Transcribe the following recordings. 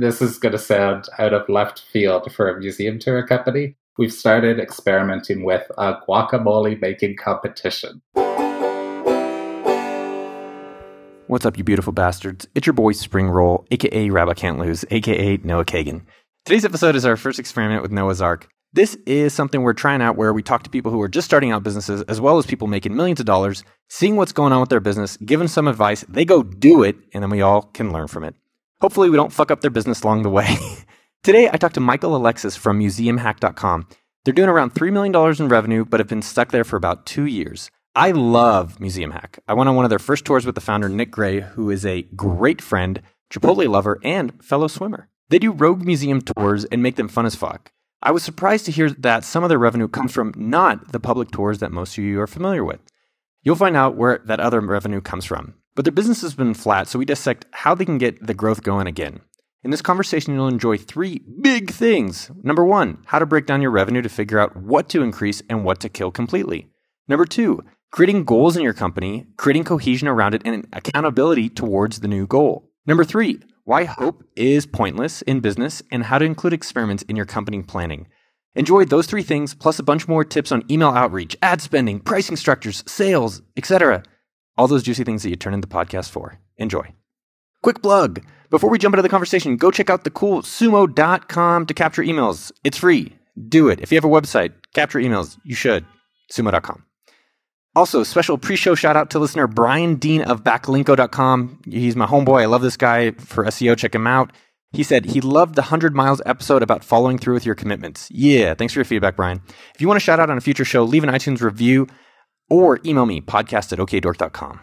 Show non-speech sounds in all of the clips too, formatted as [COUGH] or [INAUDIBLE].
This is going to sound out of left field for a museum tour company. We've started experimenting with a guacamole making competition. What's up, you beautiful bastards? It's your boy Spring Roll, aka Rabbi Can't Lose, aka Noah Kagan. Today's episode is our first experiment with Noah's Ark. This is something we're trying out where we talk to people who are just starting out businesses, as well as people making millions of dollars, seeing what's going on with their business, giving some advice. They go do it, and then we all can learn from it. Hopefully, we don't fuck up their business along the way. [LAUGHS] Today, I talked to Michael Alexis from museumhack.com. They're doing around $3 million in revenue, but have been stuck there for about two years. I love Museum Hack. I went on one of their first tours with the founder, Nick Gray, who is a great friend, Chipotle lover, and fellow swimmer. They do rogue museum tours and make them fun as fuck. I was surprised to hear that some of their revenue comes from not the public tours that most of you are familiar with. You'll find out where that other revenue comes from. But their business has been flat, so we dissect how they can get the growth going again. In this conversation, you'll enjoy three big things. Number one, how to break down your revenue to figure out what to increase and what to kill completely. Number two, creating goals in your company, creating cohesion around it, and accountability towards the new goal. Number three, why hope is pointless in business, and how to include experiments in your company planning. Enjoy those three things, plus a bunch more tips on email outreach, ad spending, pricing structures, sales, etc. All those juicy things that you turn into the podcast for. Enjoy. Quick plug. Before we jump into the conversation, go check out the cool sumo.com to capture emails. It's free. Do it. If you have a website, capture emails. You should. Sumo.com. Also, special pre-show shout out to listener Brian Dean of backlinko.com. He's my homeboy. I love this guy for SEO. Check him out. He said he loved the 100 miles episode about following through with your commitments. Yeah, thanks for your feedback, Brian. If you want to shout out on a future show, leave an iTunes review or email me, podcast at okdork.com.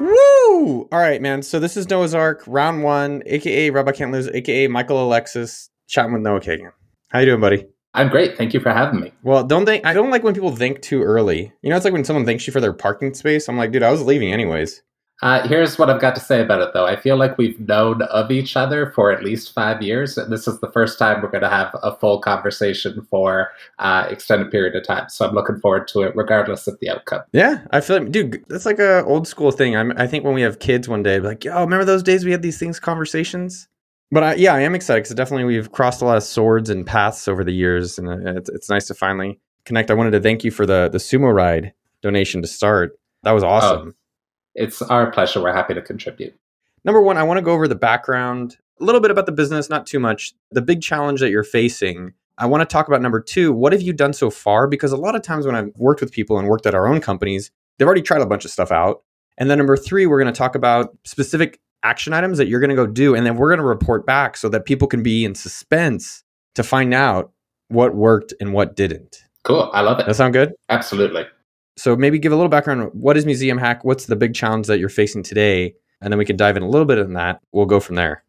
Woo! All right, man. So this is Noah's Ark, round one, aka Rabbi Can't Lose, aka Michael Alexis, chatting with Noah Kagan. How you doing, buddy? I'm great. Thank you for having me. Well, don't think I don't like when people think too early. You know, it's like when someone thanks you for their parking space. I'm like, dude, I was leaving anyways. Uh, here's what I've got to say about it, though. I feel like we've known of each other for at least five years, and this is the first time we're going to have a full conversation for uh, extended period of time. So I'm looking forward to it, regardless of the outcome. Yeah, I feel like, dude, that's like a old school thing. I'm, I think when we have kids one day, like, yo, remember those days we had these things conversations? But I, yeah, I am excited because definitely we've crossed a lot of swords and paths over the years, and uh, it's, it's nice to finally connect. I wanted to thank you for the the sumo ride donation to start. That was awesome. Oh it's our pleasure. We're happy to contribute. Number one, I want to go over the background, a little bit about the business, not too much, the big challenge that you're facing. I want to talk about number two, what have you done so far? Because a lot of times when I've worked with people and worked at our own companies, they've already tried a bunch of stuff out. And then number three, we're going to talk about specific action items that you're going to go do. And then we're going to report back so that people can be in suspense to find out what worked and what didn't. Cool. I love it. That sound good? Absolutely. So maybe give a little background. What is Museum Hack? What's the big challenge that you're facing today? And then we can dive in a little bit in that. We'll go from there.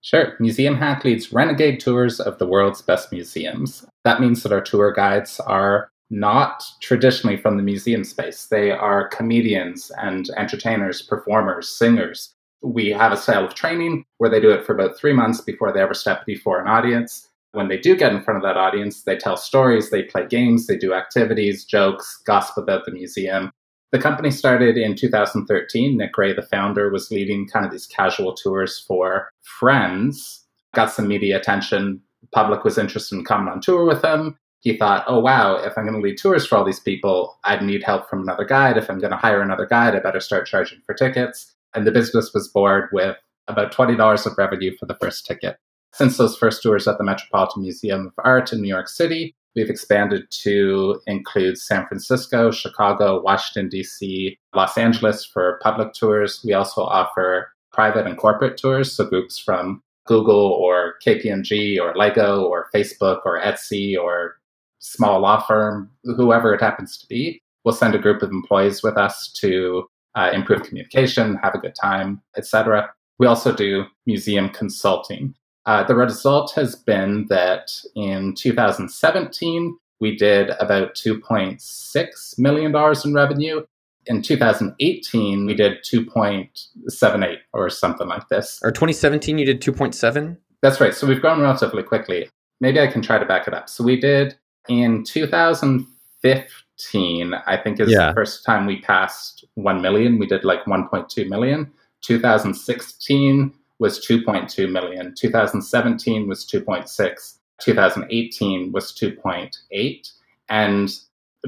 Sure. Museum Hack leads renegade tours of the world's best museums. That means that our tour guides are not traditionally from the museum space. They are comedians and entertainers, performers, singers. We have a style of training where they do it for about three months before they ever step before an audience when they do get in front of that audience, they tell stories, they play games, they do activities, jokes, gossip about the museum. The company started in 2013. Nick Gray, the founder, was leading kind of these casual tours for friends, got some media attention. Public was interested in coming on tour with him. He thought, oh, wow, if I'm going to lead tours for all these people, I'd need help from another guide. If I'm going to hire another guide, I better start charging for tickets. And the business was bored with about $20 of revenue for the first ticket. Since those first tours at the Metropolitan Museum of Art in New York City, we've expanded to include San Francisco, Chicago, Washington, D.C., Los Angeles for public tours. We also offer private and corporate tours, so groups from Google or KPMG or Lego or Facebook or Etsy or small law firm, whoever it happens to be, will send a group of employees with us to uh, improve communication, have a good time, etc. We also do museum consulting. Uh, the result has been that in 2017, we did about $2.6 million in revenue. In 2018, we did 2.78 or something like this. Or 2017, you did 2.7? That's right. So we've grown relatively quickly. Maybe I can try to back it up. So we did in 2015, 2015, I think, is Yeah. the first time we passed 1 million. We did like 1.2 million. 2016 was 2.2 million. 2017 was 2.6. 2018 was 2.8. And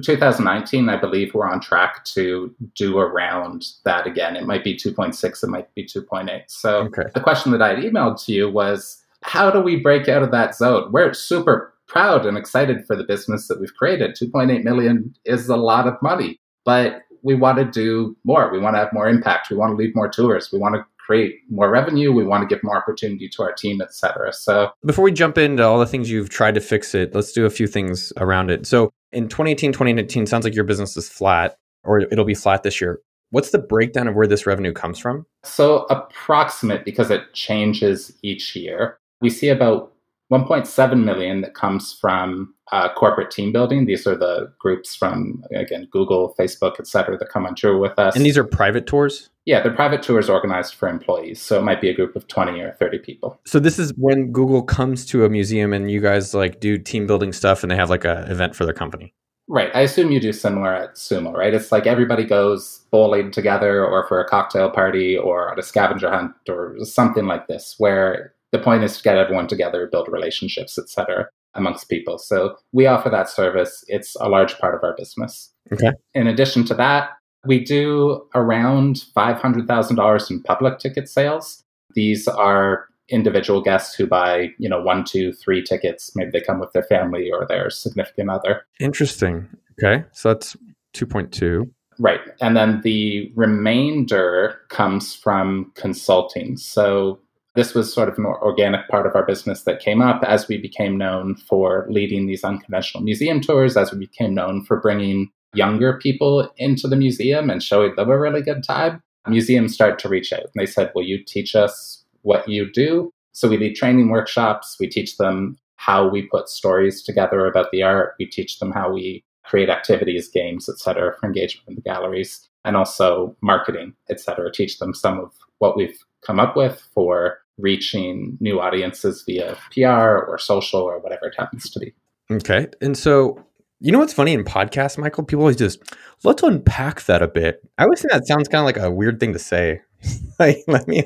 2019, I believe we're on track to do around that again. It might be 2.6, it might be 2.8. So Okay. the question that I had emailed to you was how do we break out of that zone? We're super proud and excited for the business that we've created. 2.8 million is a lot of money, but we want to do more. We want to have more impact. We want to lead more tours. We want to create more revenue. We want to give more opportunity to our team, et cetera. So Before we jump into all the things you've tried to fix it, let's do a few things around it. So in 2018, 2019, sounds like your business is flat or it'll be flat this year. What's the breakdown of where this revenue comes from? So approximate because it changes each year. We see about 1.7 million that comes from uh, corporate team building. These are the groups from again Google, Facebook, et cetera, that come on tour with us. And these are private tours? Yeah, they're private tours organized for employees. So it might be a group of 20 or 30 people. So this is when Google comes to a museum and you guys like do team building stuff and they have like a event for their company. Right. I assume you do similar at Sumo, right? It's like everybody goes bowling together or for a cocktail party or on a scavenger hunt or something like this, where the point is to get everyone together, build relationships, et cetera, amongst people. So we offer that service. It's a large part of our business. Okay. In addition to that, we do around $500,000 in public ticket sales. These are individual guests who buy, you know, one, two, three tickets. Maybe they come with their family or their significant other. Interesting. Okay. So that's 2.2. Right. And then the remainder comes from consulting. So this was sort of an organic part of our business that came up as we became known for leading these unconventional museum tours, as we became known for bringing younger people into the museum and showing them a really good time. Museums started to reach out and they said, Will you teach us what you do? So we lead training workshops. We teach them how we put stories together about the art. We teach them how we create activities, games, etc., for engagement in the galleries, and also marketing, etc. Teach them some of what we've come up with for reaching new audiences via PR or social or whatever it happens to be. Okay. And so, you know what's funny in podcasts, Michael? People always just, let's unpack that a bit. I always think that sounds kind of like a weird thing to say. [LAUGHS] like, let me,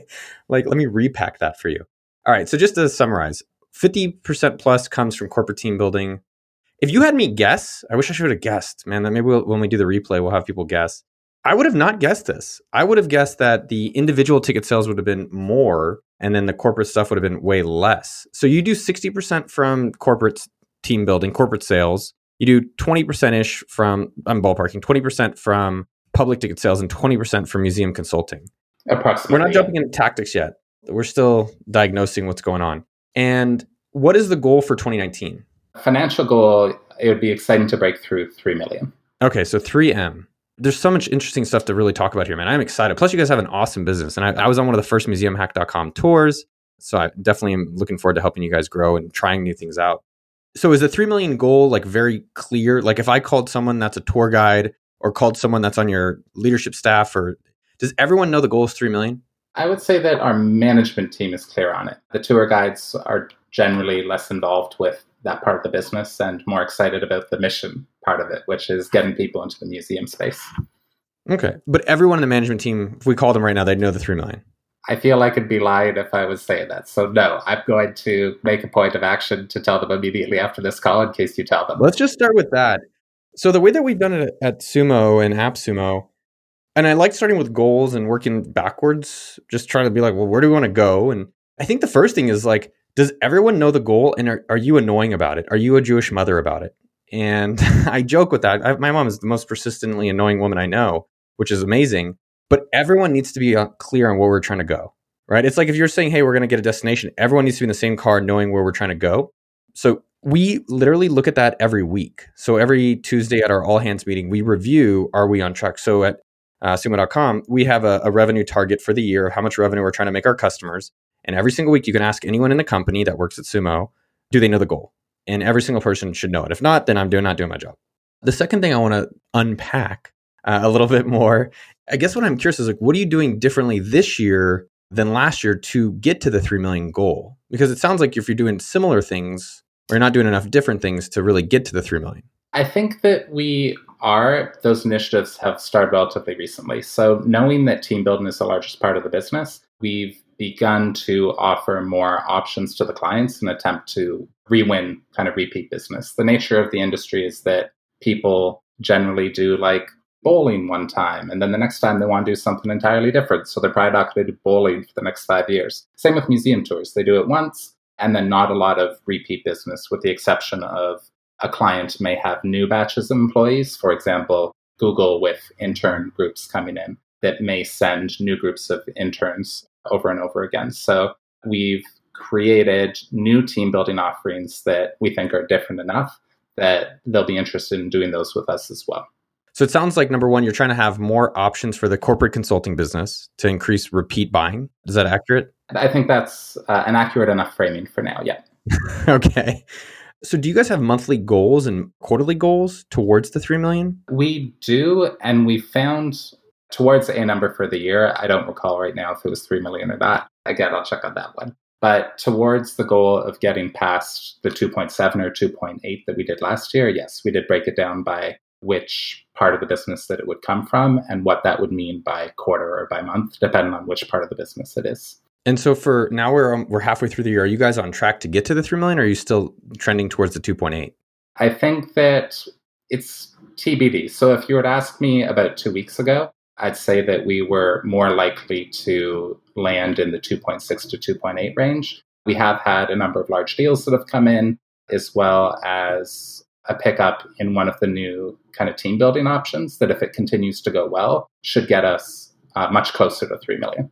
like, let me repack that for you. All right. So just to summarize, 50% plus comes from corporate team building. If you had me guess, I wish I should have guessed, man, that maybe we'll, when we do the replay, we'll have people guess. I would have not guessed this. I would have guessed that the individual ticket sales would have been more and then the corporate stuff would have been way less. So you do 60% from corporate team building, corporate sales. You do 20% ish from, I'm ballparking, 20% from public ticket sales and 20% from museum consulting. Approximately. We're not jumping into tactics yet. We're still diagnosing what's going on. And what is the goal for 2019? Financial goal, it would be exciting to break through 3 million. Okay, so 3M. There's so much interesting stuff to really talk about here, man. I'm excited. Plus, you guys have an awesome business. And I, I was on one of the first museumhack.com tours. So I definitely am looking forward to helping you guys grow and trying new things out. So is the 3 million goal like very clear? Like if I called someone that's a tour guide or called someone that's on your leadership staff or does everyone know the goal is 3 million? I would say that our management team is clear on it. The tour guides are generally less involved with that part of the business and more excited about the mission part of it, which is getting people into the museum space. Okay. But everyone in the management team, if we call them right now, they'd know the 3 million. I feel like I'd be lying if I was saying that. So, no, I'm going to make a point of action to tell them immediately after this call in case you tell them. Let's just start with that. So the way that we've done it at Sumo and AppSumo, and I like starting with goals and working backwards, just trying to be like, well, where do we want to go? And I think the first thing is like, does everyone know the goal? And are, are you annoying about it? Are you a Jewish mother about it? And [LAUGHS] I joke with that. I, my mom is the most persistently annoying woman I know, which is amazing. But everyone needs to be uh, clear on where we're trying to go, right? It's like if you're saying, hey, we're going to get a destination, everyone needs to be in the same car knowing where we're trying to go. So we literally look at that every week. So every Tuesday at our all hands meeting, we review are we on track? So at uh, sumo.com, we have a, a revenue target for the year of how much revenue we're trying to make our customers. And every single week, you can ask anyone in the company that works at Sumo, do they know the goal? And every single person should know it. If not, then I'm doing not doing my job. The second thing I want to unpack uh, a little [LAUGHS] bit more, I guess what I'm curious is like, what are you doing differently this year than last year to get to the three million goal? Because it sounds like if you're doing similar things, or you're not doing enough different things to really get to the three million. I think that we are, those initiatives have started relatively recently. So, knowing that team building is the largest part of the business, we've begun to offer more options to the clients and attempt to re-win kind of repeat business. The nature of the industry is that people generally do like bowling one time and then the next time they want to do something entirely different. So they're probably not going to do bowling for the next five years. Same with museum tours. They do it once and then not a lot of repeat business with the exception of a client may have new batches of employees. For example, Google with intern groups coming in that may send new groups of interns over and over again. So we've created new team building offerings that we think are different enough that they'll be interested in doing those with us as well. So it sounds like number one, you're trying to have more options for the corporate consulting business to increase repeat buying. Is that accurate? I think that's uh, an accurate enough framing for now. Yeah. [LAUGHS] okay. So do you guys have monthly goals and quarterly goals towards the 3 million? We do. And we found towards a number for the year. I don't recall right now if it was 3 million or not. Again, I'll check on that one. But towards the goal of getting past the 2.7 or 2.8 that we did last year, yes, we did break it down by which part of the business that it would come from and what that would mean by quarter or by month, depending on which part of the business it is. And so for now, we're um, we're halfway through the year. Are you guys on track to get to the three million? Or are you still trending towards the two point eight? I think that it's TBD. So if you were to ask me about two weeks ago, I'd say that we were more likely to land in the 2.6 to 2.8 range. We have had a number of large deals that have come in, as well as a pickup in one of the new kind of team building options that, if it continues to go well, should get us uh, much closer to 3 million.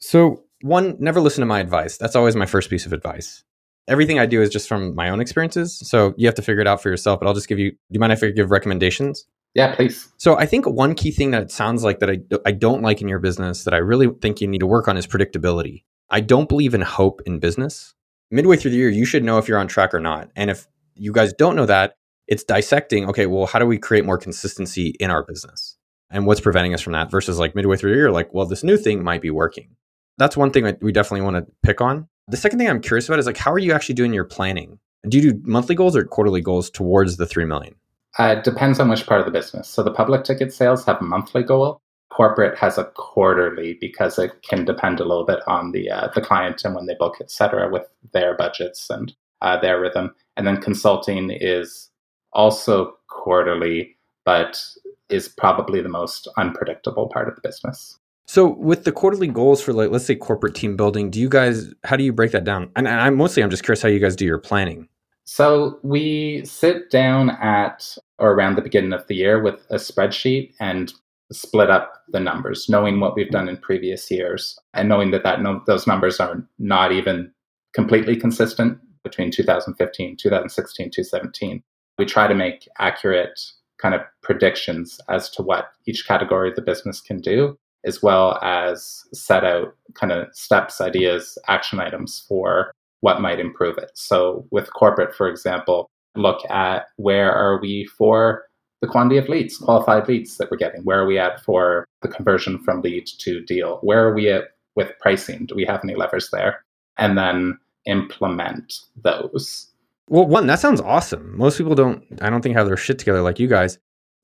So, one, never listen to my advice. That's always my first piece of advice. Everything I do is just from my own experiences. So, you have to figure it out for yourself, but I'll just give you, do you mind if I give recommendations? Yeah, please. So I think one key thing that it sounds like that I, I don't like in your business that I really think you need to work on is predictability. I don't believe in hope in business. Midway through the year, you should know if you're on track or not. And if you guys don't know that, it's dissecting, okay, well, how do we create more consistency in our business? And what's preventing us from that versus like midway through the year, like, well, this new thing might be working. That's one thing that we definitely want to pick on. The second thing I'm curious about is like, how are you actually doing your planning? Do you do monthly goals or quarterly goals towards the 3 million? Uh, depends on which part of the business. So the public ticket sales have a monthly goal. Corporate has a quarterly because it can depend a little bit on the uh, the client and when they book, et cetera, with their budgets and uh, their rhythm. And then consulting is also quarterly, but is probably the most unpredictable part of the business. So with the quarterly goals for like let's say corporate team building, do you guys how do you break that down? And, and I'm mostly I'm just curious how you guys do your planning. So we sit down at or around the beginning of the year with a spreadsheet and split up the numbers, knowing what we've done in previous years and knowing that, that no, those numbers are not even completely consistent between 2015, 2016, 2017. We try to make accurate kind of predictions as to what each category of the business can do, as well as set out kind of steps, ideas, action items for what might improve it. So with corporate, for example, look at where are we for the quantity of leads, qualified leads that we're getting? Where are we at for the conversion from lead to deal? Where are we at with pricing? Do we have any levers there? And then implement those. Well, one, that sounds awesome. Most people don't, I don't think, have their shit together like you guys.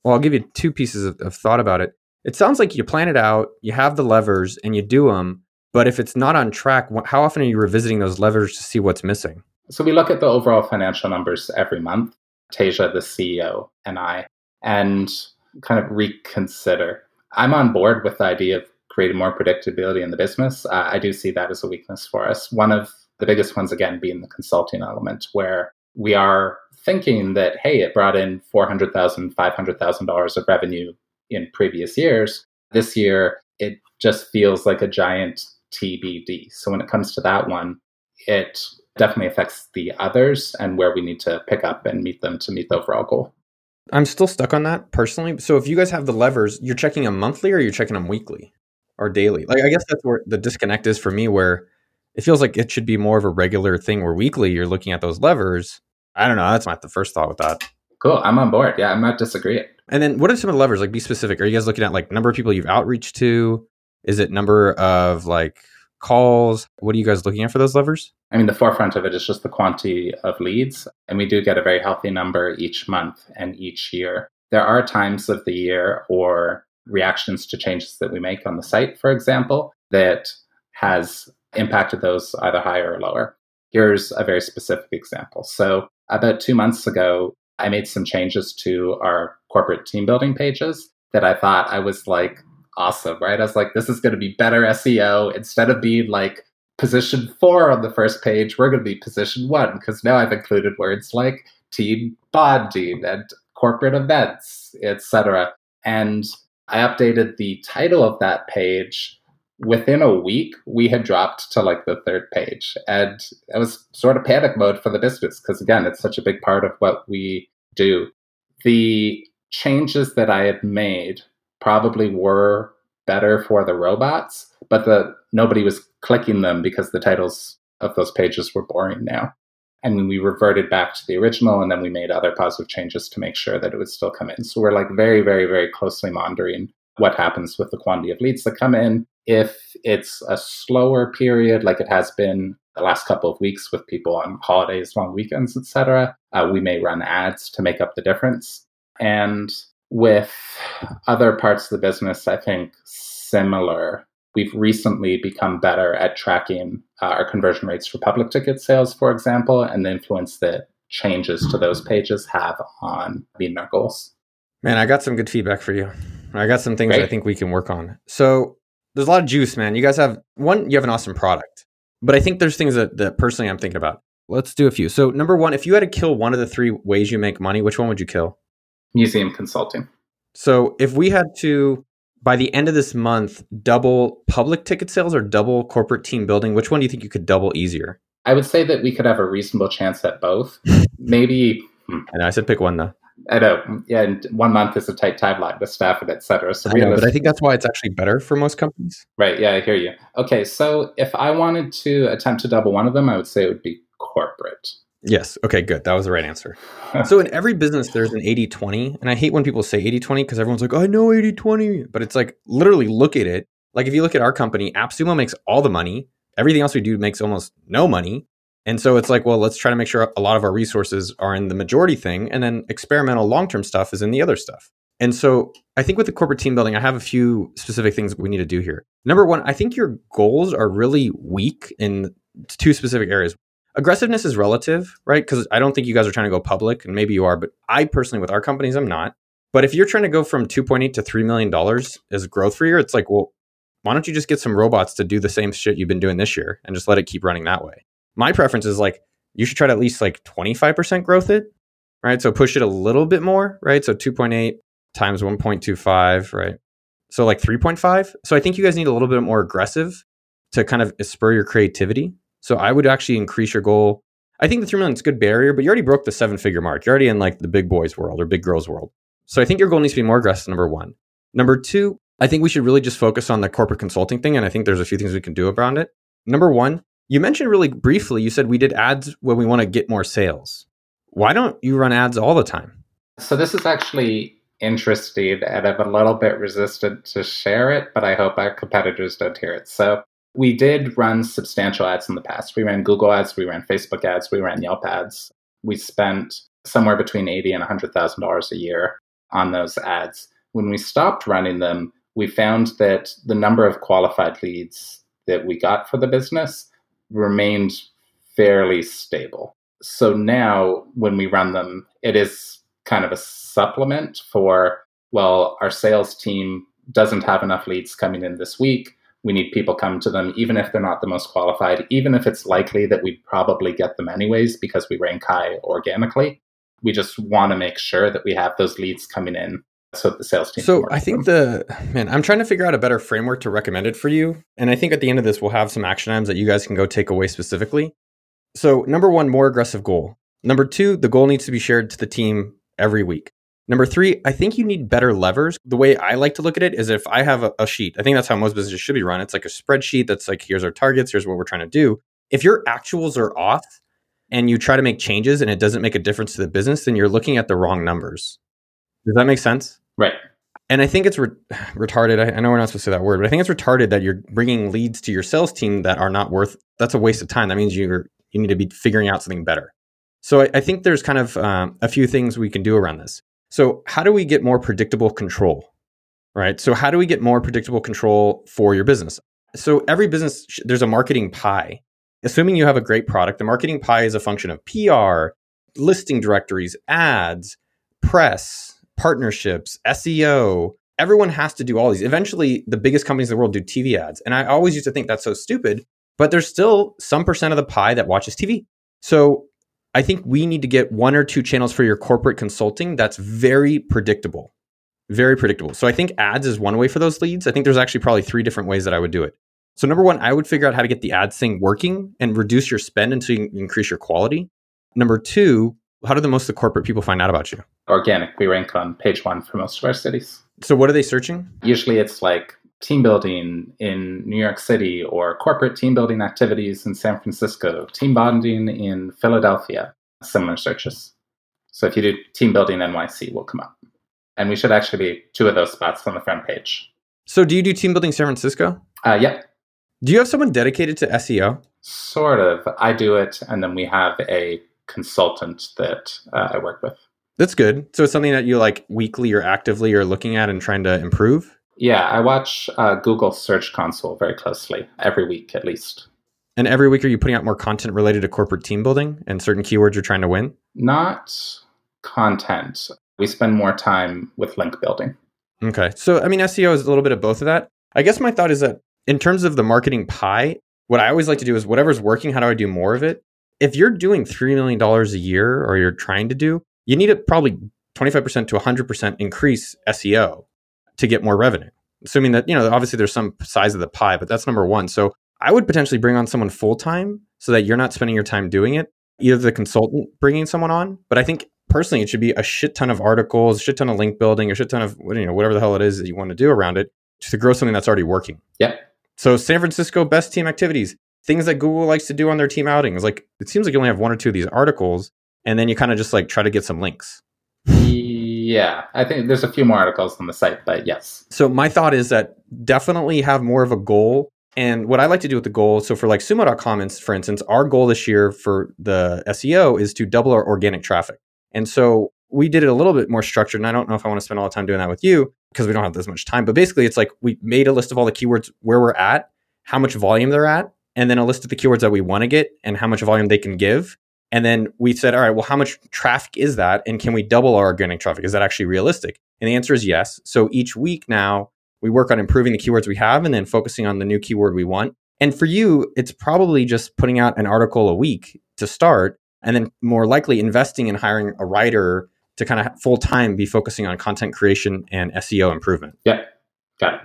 Well, I'll give you two pieces of, of thought about it. It sounds like you plan it out, you have the levers, and you do them, but if it's not on track, how often are you revisiting those levers to see what's missing? So we look at the overall financial numbers every month, Tasia, the CEO, and I, and kind of reconsider. I'm on board with the idea of creating more predictability in the business. Uh, I do see that as a weakness for us. One of the biggest ones, again, being the consulting element, where we are thinking that, hey, it brought in $400,000, $500,000 of revenue in previous years. This year, it just feels like a giant TBD. So when it comes to that one, it definitely affects the others and where we need to pick up and meet them to meet the overall goal. I'm still stuck on that personally. So if you guys have the levers, you're checking them monthly or you're checking them weekly or daily. Like I guess that's where the disconnect is for me where it feels like it should be more of a regular thing where weekly you're looking at those levers. I don't know. That's not the first thought with that. Cool. I'm on board. Yeah, I'm not disagreeing. And then what are some of the levers? Like be specific. Are you guys looking at like number of people you've outreach to? Is it number of like calls? What are you guys looking at for those levers? I mean, the forefront of it is just the quantity of leads. And we do get a very healthy number each month and each year. there are times of the year or reactions to changes that we make on the site, for example, that has impacted those either higher or lower. Here's a very specific example. So, about two months ago, I made some changes to our corporate team building pages that I thought I was like awesome, right? I was like, this is going to be better SEO. Instead of being like position four on the first page, we're going to be position one because now I've included words like team bonding and corporate events, etc. And I updated the title of that page. Within a week, we had dropped to like the third page. And it was sort of panic mode for the business because, again, it's such a big part of what we do. The changes that I had made probably were better for the robots, but the nobody was clicking them because the titles of those pages were boring now. And we reverted back to the original, and then we made other positive changes to make sure that it would still come in. So we're like very, very, very closely monitoring what happens with the quantity of leads that come in. If it's a slower period, like it has been the last couple of weeks with people on holidays, long weekends, etc., uh, we may run ads to make up the difference. And with other parts of the business, I think similar. We've recently become better at tracking uh, our conversion rates for public ticket sales, for example, and the influence that changes to those pages have on meeting our goals. Man, I got some good feedback for you. I got some things I think we can work on. So there's a lot of juice, man. You guys have one, you have an awesome product, but I think there's things that, that personally I'm thinking about. Let's do a few. So number one, if you had to kill one of the three ways you make money, which one would you kill? Museum consulting. So if we had to by the end of this month double public ticket sales or double corporate team building, which one do you think you could double easier? I would say that we could have a reasonable chance at both. [LAUGHS] Maybe. Hmm. I know. I said pick one though. I know. Yeah, and one month is a tight timeline with staff and et cetera. So I know, but I think that's why it's actually better for most companies. Right. Yeah, I hear you. Okay, so if I wanted to attempt to double one of them, I would say it would be corporate. Yes. Okay, good. That was the right answer. so in every business, there's an 80 20. And I hate when people say 80 20 because everyone's like, I know 80 20. But it's like, literally look at it. Like if you look at our company, AppSumo makes all the money. Everything else we do makes almost no money. And so it's like, well, let's try to make sure a lot of our resources are in the majority thing. And then experimental long term stuff is in the other stuff. And so I think with the corporate team building, I have a few specific things we need to do here. Number one, I think your goals are really weak in two specific areas aggressiveness is relative, right? Because I don't think you guys are trying to go public, and maybe you are, but I personally, with our companies, I'm not. But if you're trying to go from 2.8 to $3 million as growth for year, it's like, well, why don't you just get some robots to do the same shit you've been doing this year and just let it keep running that way? My preference is like, you should try to at least like 25% growth it, right? So push it a little bit more, right? So 2.8 times 1.25, right? So like 3.5. So I think you guys need a little bit more aggressive to kind of spur your creativity so I would actually increase your goal. I think the three million is a good barrier, but you already broke the seven figure mark. You're already in like the big boys world or big girls world. So I think your goal needs to be more aggressive. Number one. Number two, I think we should really just focus on the corporate consulting thing. And I think there's a few things we can do around it. Number one, you mentioned really briefly, you said we did ads when we want to get more sales. Why don't you run ads all the time? So this is actually interesting and I'm a little bit resistant to share it, but I hope our competitors don't hear it. So we did run substantial ads in the past. We ran Google ads, we ran Facebook ads, we ran Yelp ads. We spent somewhere between eighty and hundred thousand dollars a year on those ads. When we stopped running them, we found that the number of qualified leads that we got for the business remained fairly stable. So now when we run them, it is kind of a supplement for, well, our sales team doesn't have enough leads coming in this week we need people come to them, even if they're not the most qualified, even if it's likely that we probably get them anyways because we rank high organically. We just want to make sure that we have those leads coming in so the sales team. So I think the man, I'm trying to figure out a better framework to recommend it for you. And I think at the end of this, we'll have some action items that you guys can go take away specifically. So number one, more aggressive goal. Number two, the goal needs to be shared to the team every week. Number three, I think you need better levers. The way I like to look at it is if I have a, a, sheet, I think that's how most businesses should be run. It's like a spreadsheet that's like, here's our targets, here's what we're trying to do. If your actuals are off and you try to make changes and it doesn't make a difference to the business, then you're looking at the wrong numbers. Does that make sense? Right. And I think it's re- [SIGHS] retarded. I, I know we're not supposed to say that word, but I think it's retarded that you're bringing leads to your sales team that are not worth. That's a waste of time. That means you're you need to be figuring out something better. So I, I think there's kind of um, a few things we can do around this. So, how do we get more predictable control? Right? So, how do we get more predictable control for your business? So, every business there's a marketing pie. Assuming you have a great product, the marketing pie is a function of PR, listing directories, ads, press, partnerships, SEO. Everyone has to do all these. Eventually, the biggest companies in the world do TV ads. And I always used to think that's so stupid, but there's still some percent of the pie that watches TV. So I think we need to get one or two channels for your corporate consulting that's very predictable. Very predictable. So I think ads is one way for those leads. I think there's actually probably three different ways that I would do it. So number one, I would figure out how to get the ads thing working and reduce your spend until you increase your quality. Number two, how do the most of the corporate people find out about you? Organic. We rank on page one for most of our cities. So what are they searching? Usually it's like team building in New York City or corporate team building activities in San Francisco, team bonding in Philadelphia, similar searches. So if you do team building NYC, will come up. And we should actually be two of those spots on the front page. So do you do team building San Francisco? Uh, yep. Do you have someone dedicated to SEO? Sort of. I do it, and then we have a consultant that uh, I work with. That's good. So it's something that you like weekly or actively are looking at and trying to improve? Yeah, I watch uh, Google Search Console very closely every week at least. And every week, are you putting out more content related to corporate team building and certain keywords you're trying to win? Not content. We spend more time with link building. Okay. So, I mean, SEO is a little bit of both of that. I guess my thought is that in terms of the marketing pie, what I always like to do is whatever's working, how do I do more of it? If you're doing $3 million a year or you're trying to do, you need to probably 25% to 100% increase SEO to get more revenue. Assuming that, you know, obviously there's some size of the pie, but that's number one. So I would potentially bring on someone full time so that you're not spending your time doing it, either the consultant bringing someone on. But I think personally, it should be a shit ton of articles, a shit ton of link building, a shit ton of, you know, whatever the hell it is that you want to do around it to grow something that's already working. Yeah. So San Francisco best team activities, things that Google likes to do on their team outings. Like it seems like you only have one or two of these articles, and then you kind of just like try to get some links. Yeah, I think there's a few more articles on the site, but yes. So my thought is that definitely have more of a goal. And what I like to do with the goal, so for like sumo.com, for instance, our goal this year for the SEO is to double our organic traffic. And so we did it a little bit more structured. And I don't know if I want to spend all the time doing that with you because we don't have this much time. But basically, it's like we made a list of all the keywords where we're at, how much volume they're at, and then a list of the keywords that we want to get and how much volume they can give. And then we said, all right, well, how much traffic is that? And can we double our organic traffic? Is that actually realistic? And the answer is yes. So each week now, we work on improving the keywords we have and then focusing on the new keyword we want. And for you, it's probably just putting out an article a week to start, and then more likely investing in hiring a writer to kind of full time be focusing on content creation and SEO improvement. Yeah, got it.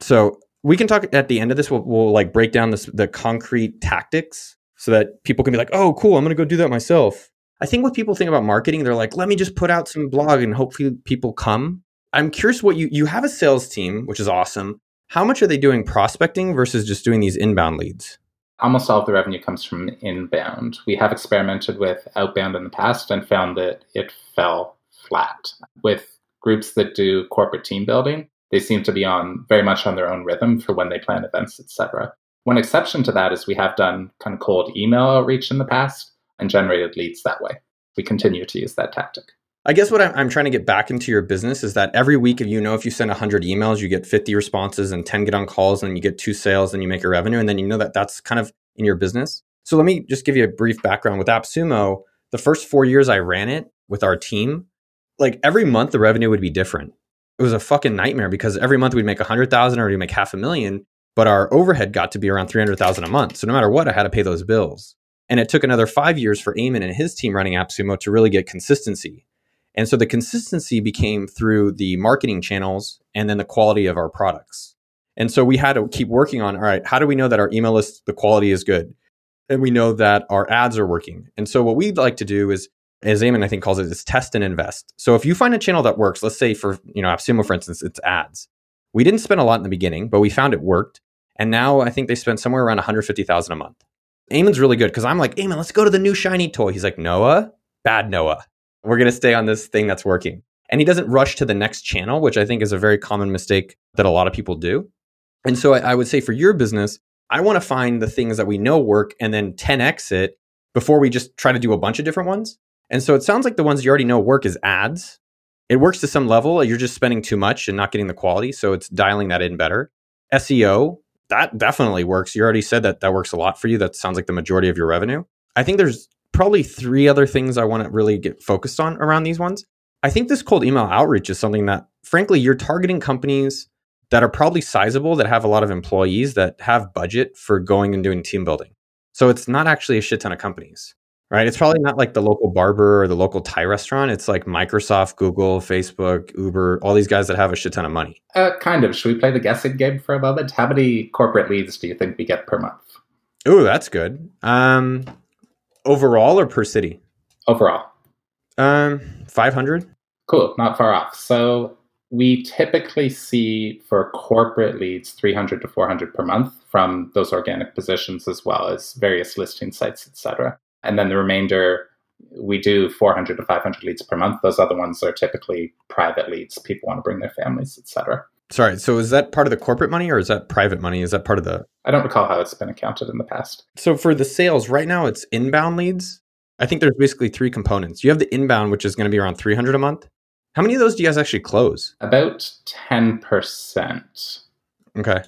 So we can talk at the end of this. We'll, we'll like break down this the concrete tactics so that people can be like, oh, cool, I'm going to go do that myself. I think what people think about marketing, they're like, let me just put out some blog and hopefully people come. I'm curious what you you have a sales team, which is awesome. How much are they doing prospecting versus just doing these inbound leads? Almost all of the revenue comes from inbound. We have experimented with outbound in the past and found that it fell flat. With groups that do corporate team building, they seem to be on very much on their own rhythm for when they plan events, etc. One exception to that is we have done kind of cold email outreach in the past and generated leads that way. We continue to use that tactic. I guess what I'm, trying to get back into your business is that every week, if you know, if you send 100 emails, you get 50 responses and 10 get on calls, and you get two sales, and you make a revenue, and then you know that that's kind of in your business. So let me just give you a brief background with AppSumo. The first four years I ran it with our team, like every month the revenue would be different. It was a fucking nightmare because every month we'd make a 100,000 or we'd make half a million, but our overhead got to be around 300,000 a month. So no matter what, I had to pay those bills. And it took another five years for Ayman and his team running AppSumo to really get consistency. And so the consistency became through the marketing channels and then the quality of our products. And so we had to keep working on all right, how do we know that our email list, the quality is good? And we know that our ads are working. And so what we'd like to do is, as Ayman I think calls it, is test and invest. So if you find a channel that works, let's say for you know AppSumo, for instance, it's ads. We didn't spend a lot in the beginning, but we found it worked. And now I think they spend somewhere around 150,000 a month. Ayman's really good because I'm like, Ayman, let's go to the new shiny toy. He's like, Noah, bad Noah. We're going to stay on this thing that's working. And he doesn't rush to the next channel, which I think is a very common mistake that a lot of people do. And so I, I would say for your business, I want to find the things that we know work and then 10x it before we just try to do a bunch of different ones. And so it sounds like the ones you already know work is ads It works to some level. You're just spending too much and not getting the quality. So it's dialing that in better. SEO, that definitely works. You already said that that works a lot for you. That sounds like the majority of your revenue. I think there's probably three other things I want to really get focused on around these ones. I think this cold email outreach is something that, frankly, you're targeting companies that are probably sizable, that have a lot of employees, that have budget for going and doing team building. So it's not actually a shit ton of companies right? It's probably not like the local barber or the local Thai restaurant. It's like Microsoft, Google, Facebook, Uber, all these guys that have a shit ton of money. Uh, kind of. Should we play the guessing game for a moment? How many corporate leads do you think we get per month? Ooh, that's good. Um, overall or per city? Overall. Um, 500. Cool, not far off. So we typically see for corporate leads 300 to 400 per month from those organic positions as well as various listing sites, etc. And then the remainder, we do 400 to 500 leads per month. Those other ones are typically private leads. People want to bring their families, etc. Sorry, so is that part of the corporate money or is that private money? Is that part of the? I don't recall how it's been accounted in the past. So for the sales, right now it's inbound leads. I think there's basically three components. You have the inbound, which is going to be around 300 a month. How many of those do you guys actually close? About 10%. Okay.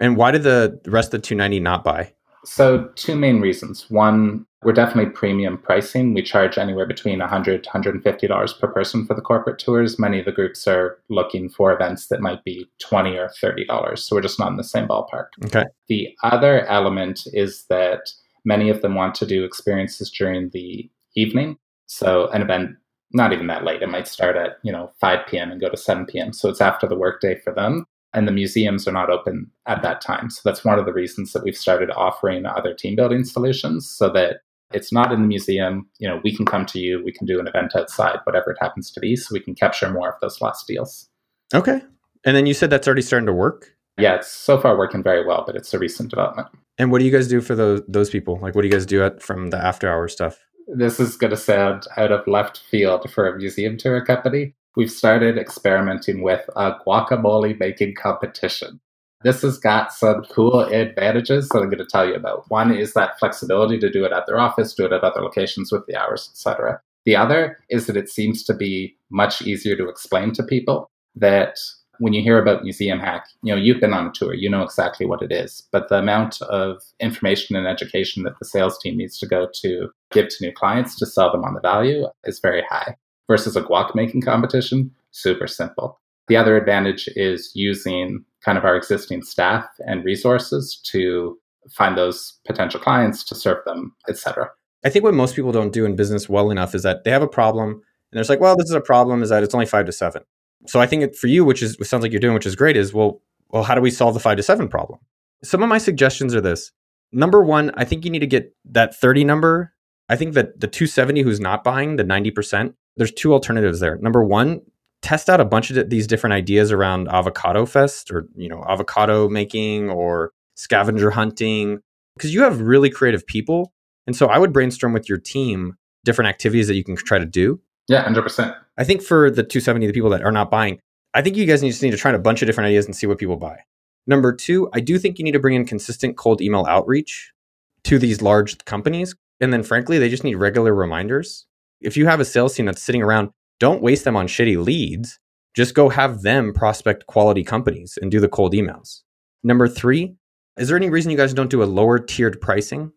And why did the rest of the 290 not buy? So, two main reasons. One, we're definitely premium pricing. We charge anywhere between $100 to $150 per person for the corporate tours. Many of the groups are looking for events that might be 20 or $30. So, we're just not in the same ballpark. Okay. The other element is that many of them want to do experiences during the evening. So, an event not even that late. It might start at, you know, 5 p.m. and go to 7 p.m. So it's after the workday for them and the museums are not open at that time. So that's one of the reasons that we've started offering other team building solutions so that it's not in the museum. You know, we can come to you, we can do an event outside, whatever it happens to be, so we can capture more of those lost deals. Okay. And then you said that's already starting to work? Yeah, it's so far working very well, but it's a recent development. And what do you guys do for those those people? Like what do you guys do at, from the after hour stuff? This is going to sound out of left field for a museum tour company, we've started experimenting with a guacamole making competition. This has got some cool advantages that I'm going to tell you about. One is that flexibility to do it at their office, do it at other locations with the hours, etc. The other is that it seems to be much easier to explain to people that when you hear about Museum Hack, you know, you've been on a tour, you know exactly what it is. But the amount of information and education that the sales team needs to go to give to new clients to sell them on the value is very high versus a guac making competition, super simple. The other advantage is using kind of our existing staff and resources to find those potential clients to serve them, etc. I think what most people don't do in business well enough is that they have a problem and there's like, well, this is a problem, is that it's only five to seven. So I think it, for you, which is sounds like you're doing, which is great, is well, well, how do we solve the five to seven problem? Some of my suggestions are this. Number one, I think you need to get that 30 number. I think that the 270 who's not buying, the 90%, there's two alternatives there. Number one, test out a bunch of these different ideas around avocado fest or you know avocado making or scavenger hunting because you have really creative people. And so i would brainstorm with your team different activities that you can try to do. Yeah 100% i think for the 270 the people that are not buying i think you guys need, just need to try a bunch of different ideas and see what people buy. Number two i do think you need to bring in consistent cold email outreach to these large companies. And then frankly they just need regular reminders if you have a sales team that's sitting around, don't waste them on shitty leads. Just go have them prospect quality companies and do the cold emails. Number three, is there any reason you guys don't do a lower tiered pricing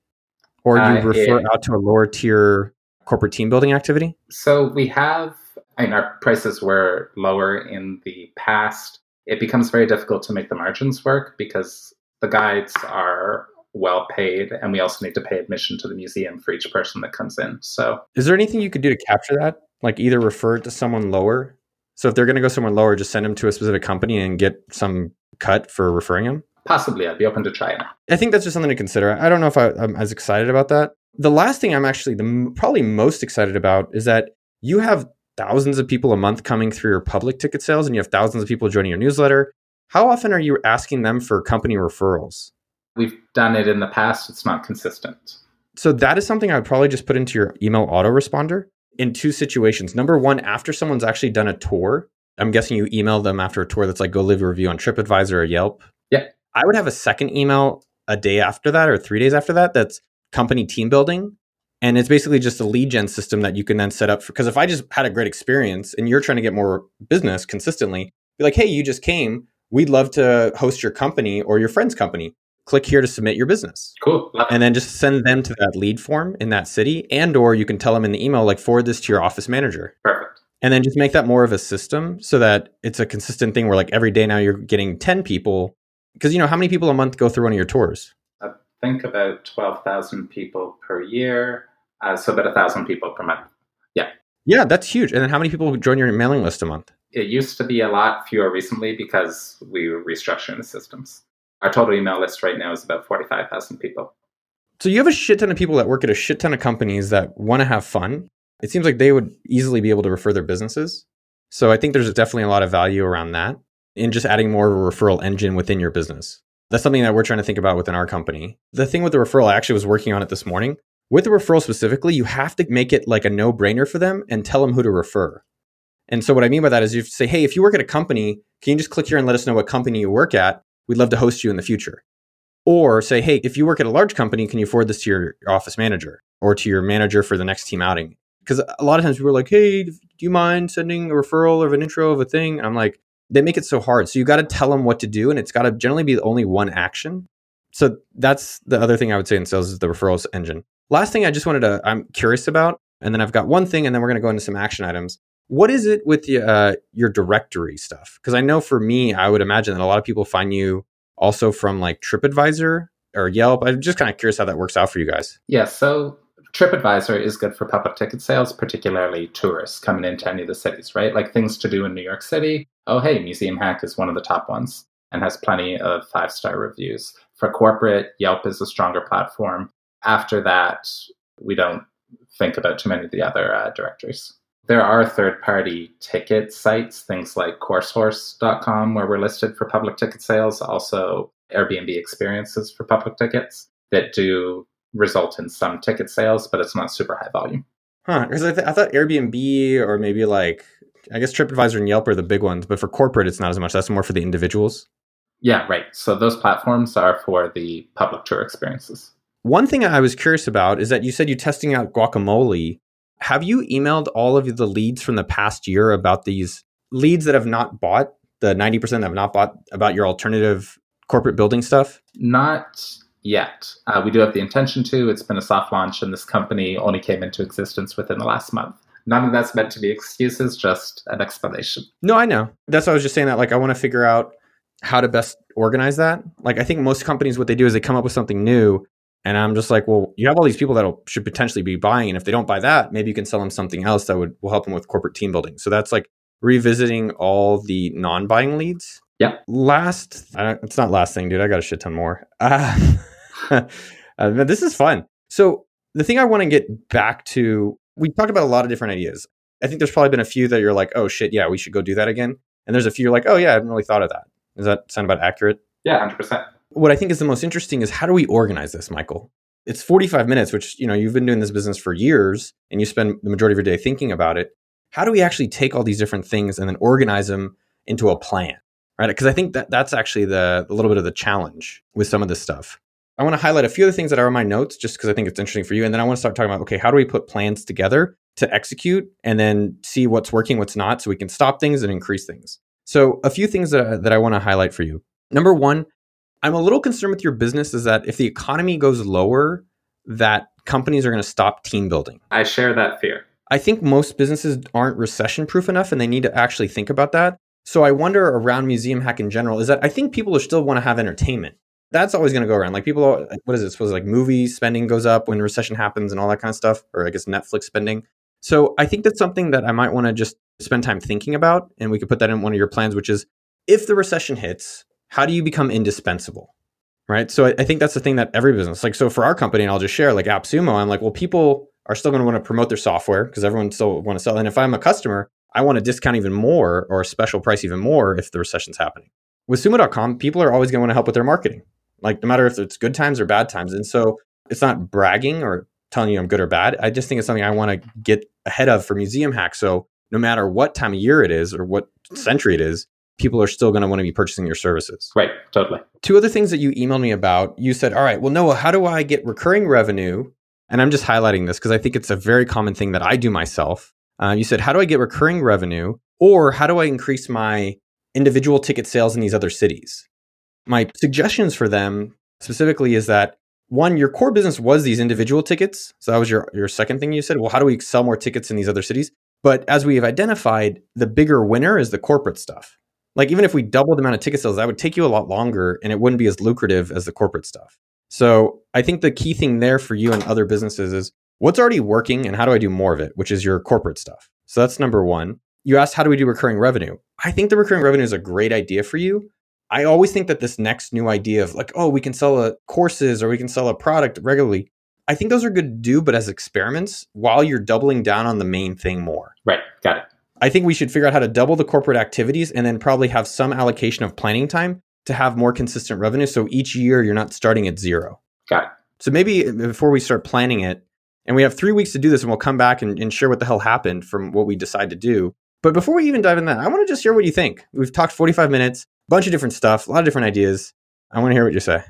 or you uh, refer yeah. out to a lower tier corporate team building activity? So we have, I mean, our prices were lower in the past. It becomes very difficult to make the margins work because the guides are well paid and we also need to pay admission to the museum for each person that comes in. So is there anything you could do to capture that? Like either refer it to someone lower? So if they're going to go somewhere lower just send them to a specific company and get some cut for referring them? Possibly i'd be open to trying. I think that's just something to consider. I don't know if I, i'm as excited about that. The last thing i'm actually the probably most excited about is that you have thousands of people a month coming through your public ticket sales and you have thousands of people joining your newsletter. How often are you asking them for company referrals We've done it in the past, it's not consistent. So that is something I would probably just put into your email autoresponder in two situations. Number one, after someone's actually done a tour, I'm guessing you email them after a tour that's like go leave a review on TripAdvisor or Yelp. Yeah. I would have a second email a day after that or three days after that that's company team building. And it's basically just a lead gen system that you can then set up for. Because if I just had a great experience and you're trying to get more business consistently, be like, hey, you just came. We'd love to host your company or your friend's company. Click here to submit your business. Cool. And then just send them to that lead form in that city. And or you can tell them in the email, like forward this to your office manager. Perfect. And then just make that more of a system so that it's a consistent thing where like every day now you're getting 10 people. Because you know, how many people a month go through one of your tours? I think about 12,000 people per year. Uh, so about a thousand people per month. Yeah. Yeah, that's huge. And then how many people join your mailing list a month? It used to be a lot fewer recently because we were restructuring the systems. Our total email list right now is about 45,000 people. So you have a shit ton of people that work at a shit ton of companies that want to have fun. It seems like they would easily be able to refer their businesses. So I think there's definitely a lot of value around that in just adding more of a referral engine within your business. That's something that we're trying to think about within our company. The thing with the referral, I actually was working on it this morning. With the referral specifically, you have to make it like a no brainer for them and tell them who to refer. And so what I mean by that is you say, hey, if you work at a company, can you just click here and let us know what company you work at? We'd love to host you in the future. Or say, hey, if you work at a large company, can you forward this to your office manager or to your manager for the next team outing? Because a lot of times we're like, hey, do you mind sending a referral of an intro of a thing? And I'm like, they make it so hard. So you got to tell them what to do, and it's got to generally be only one action. So that's the other thing I would say in sales is the referrals engine. Last thing I just wanted to, I'm curious about, and then I've got one thing, and then we're going to go into some action items. What is it with the, uh, your directory stuff? Because I know for me, I would imagine that a lot of people find you also from like TripAdvisor or Yelp. I'm just kind of curious how that works out for you guys. Yeah, so TripAdvisor is good for public ticket sales, particularly tourists coming into any of the cities, right? Like things to do in New York City. Oh, hey, Museum Hack is one of the top ones and has plenty of five star reviews. For corporate, Yelp is a stronger platform. After that, we don't think about too many of the other uh, directories. There are third party ticket sites, things like CourseHorse.com, where we're listed for public ticket sales, also Airbnb experiences for public tickets that do result in some ticket sales, but it's not super high volume. Huh? Because I, th- I thought Airbnb or maybe like I guess TripAdvisor and Yelp are the big ones, but for corporate, it's not as much. That's more for the individuals. Yeah, right. So those platforms are for the public tour experiences. One thing I was curious about is that you said you're testing out guacamole. Have you emailed all of the leads from the past year about these leads that have not bought, the 90% that have not bought about your alternative corporate building stuff? Not yet. Uh, we do have the intention to. It's been a soft launch, and this company only came into existence within the last month. None of that's meant to be excuses, just an explanation. No, I know. That's why I was just saying that. Like, I want to figure out how to best organize that. Like, I think most companies, what they do is they come up with something new. And I'm just like, well, you have all these people that should potentially be buying. And if they don't buy that, maybe you can sell them something else that would will help them with corporate team building. So that's like revisiting all the non buying leads. Yeah. Last, it's not last thing, dude. I got a shit ton more. [LAUGHS] Uh, uh, this is fun. So the thing I want to get back to, we talked about a lot of different ideas. I think there's probably been a few that you're like, oh shit, yeah, we should go do that again. And there's a few you're like, oh yeah, I haven't really thought of that. Does that sound about accurate? Yeah, 100%. What I think is the most interesting is how do we organize this, Michael? It's 45 minutes, which, you know, you've been doing this business for years and you spend the majority of your day thinking about it. How do we actually take all these different things and then organize them into a plan? Right? Because I think that that's actually the a little bit of the challenge with some of this stuff. I want to highlight a few of the things that are in my notes just because I think it's interesting for you. And then I want to start talking about okay, how do we put plans together to execute and then see what's working, what's not, so we can stop things and increase things. So, a few things that, that I want to highlight for you. Number one, I'm a little concerned with your business is that if the economy goes lower, that companies are going to stop team building. I share that fear. I think most businesses aren't recession proof enough and they need to actually think about that. So I wonder around museum hack in general is that I think people still want to have entertainment. That's always going to go around. Like people, are, what is it? Suppose like movie spending goes up when recession happens and all that kind of stuff, or I guess Netflix spending. So I think that's something that I might want to just spend time thinking about, and we could put that in one of your plans, which is if the recession hits, how do you become indispensable? Right. So I, I think that's the thing that every business, like, so for our company, and I'll just share, like AppSumo, I'm like, well, people are still going to want to promote their software because everyone still want to sell. And if I'm a customer, I want to discount even more or a special price even more if the recession's happening. With sumo.com, people are always going to want to help with their marketing, like no matter if it's good times or bad times. And so it's not bragging or telling you I'm good or bad. I just think it's something I want to get ahead of for Museum Hack. So no matter what time of year it is or what century it is, people are still going to want to be purchasing your services. Right, totally. Two other things that you emailed me about. You said, "All right, well, Noah, how do I get recurring revenue and I'm just highlighting this because I think it's a very common thing that I do myself. Uh, you said, how do I get recurring revenue, or how do I increase my individual ticket sales in these other cities? My suggestions for them specifically is that one, your core business was these individual tickets. So that was your, your second thing you said. Well, how do we sell more tickets in these other cities? But as we have identified, the bigger winner is the corporate stuff. Like even if we doubled the amount of ticket sales, that would take you a lot longer and it wouldn't be as lucrative as the corporate stuff. So I think the key thing there for you and other businesses is what's already working and how do I do more of it, which is your corporate stuff. So that's number one. You asked how do we do recurring revenue? I think the recurring revenue is a great idea for you. I always think that this next new idea of like, oh, we can sell a courses or we can sell a product regularly. I think those are good to do, but as experiments while you're doubling down on the main thing more. Right. Got it. I think we should figure out how to double the corporate activities and then probably have some allocation of planning time to have more consistent revenue. So each year you're not starting at zero. Got it. So maybe uh, before we start planning it, and we have three weeks to do this, and we'll come back and, and share what the hell happened from what we decide to do. But before we even dive in that, I want to just hear what you think. We've talked 45 minutes a bunch of different stuff, a lot of different ideas. I want to hear what you say.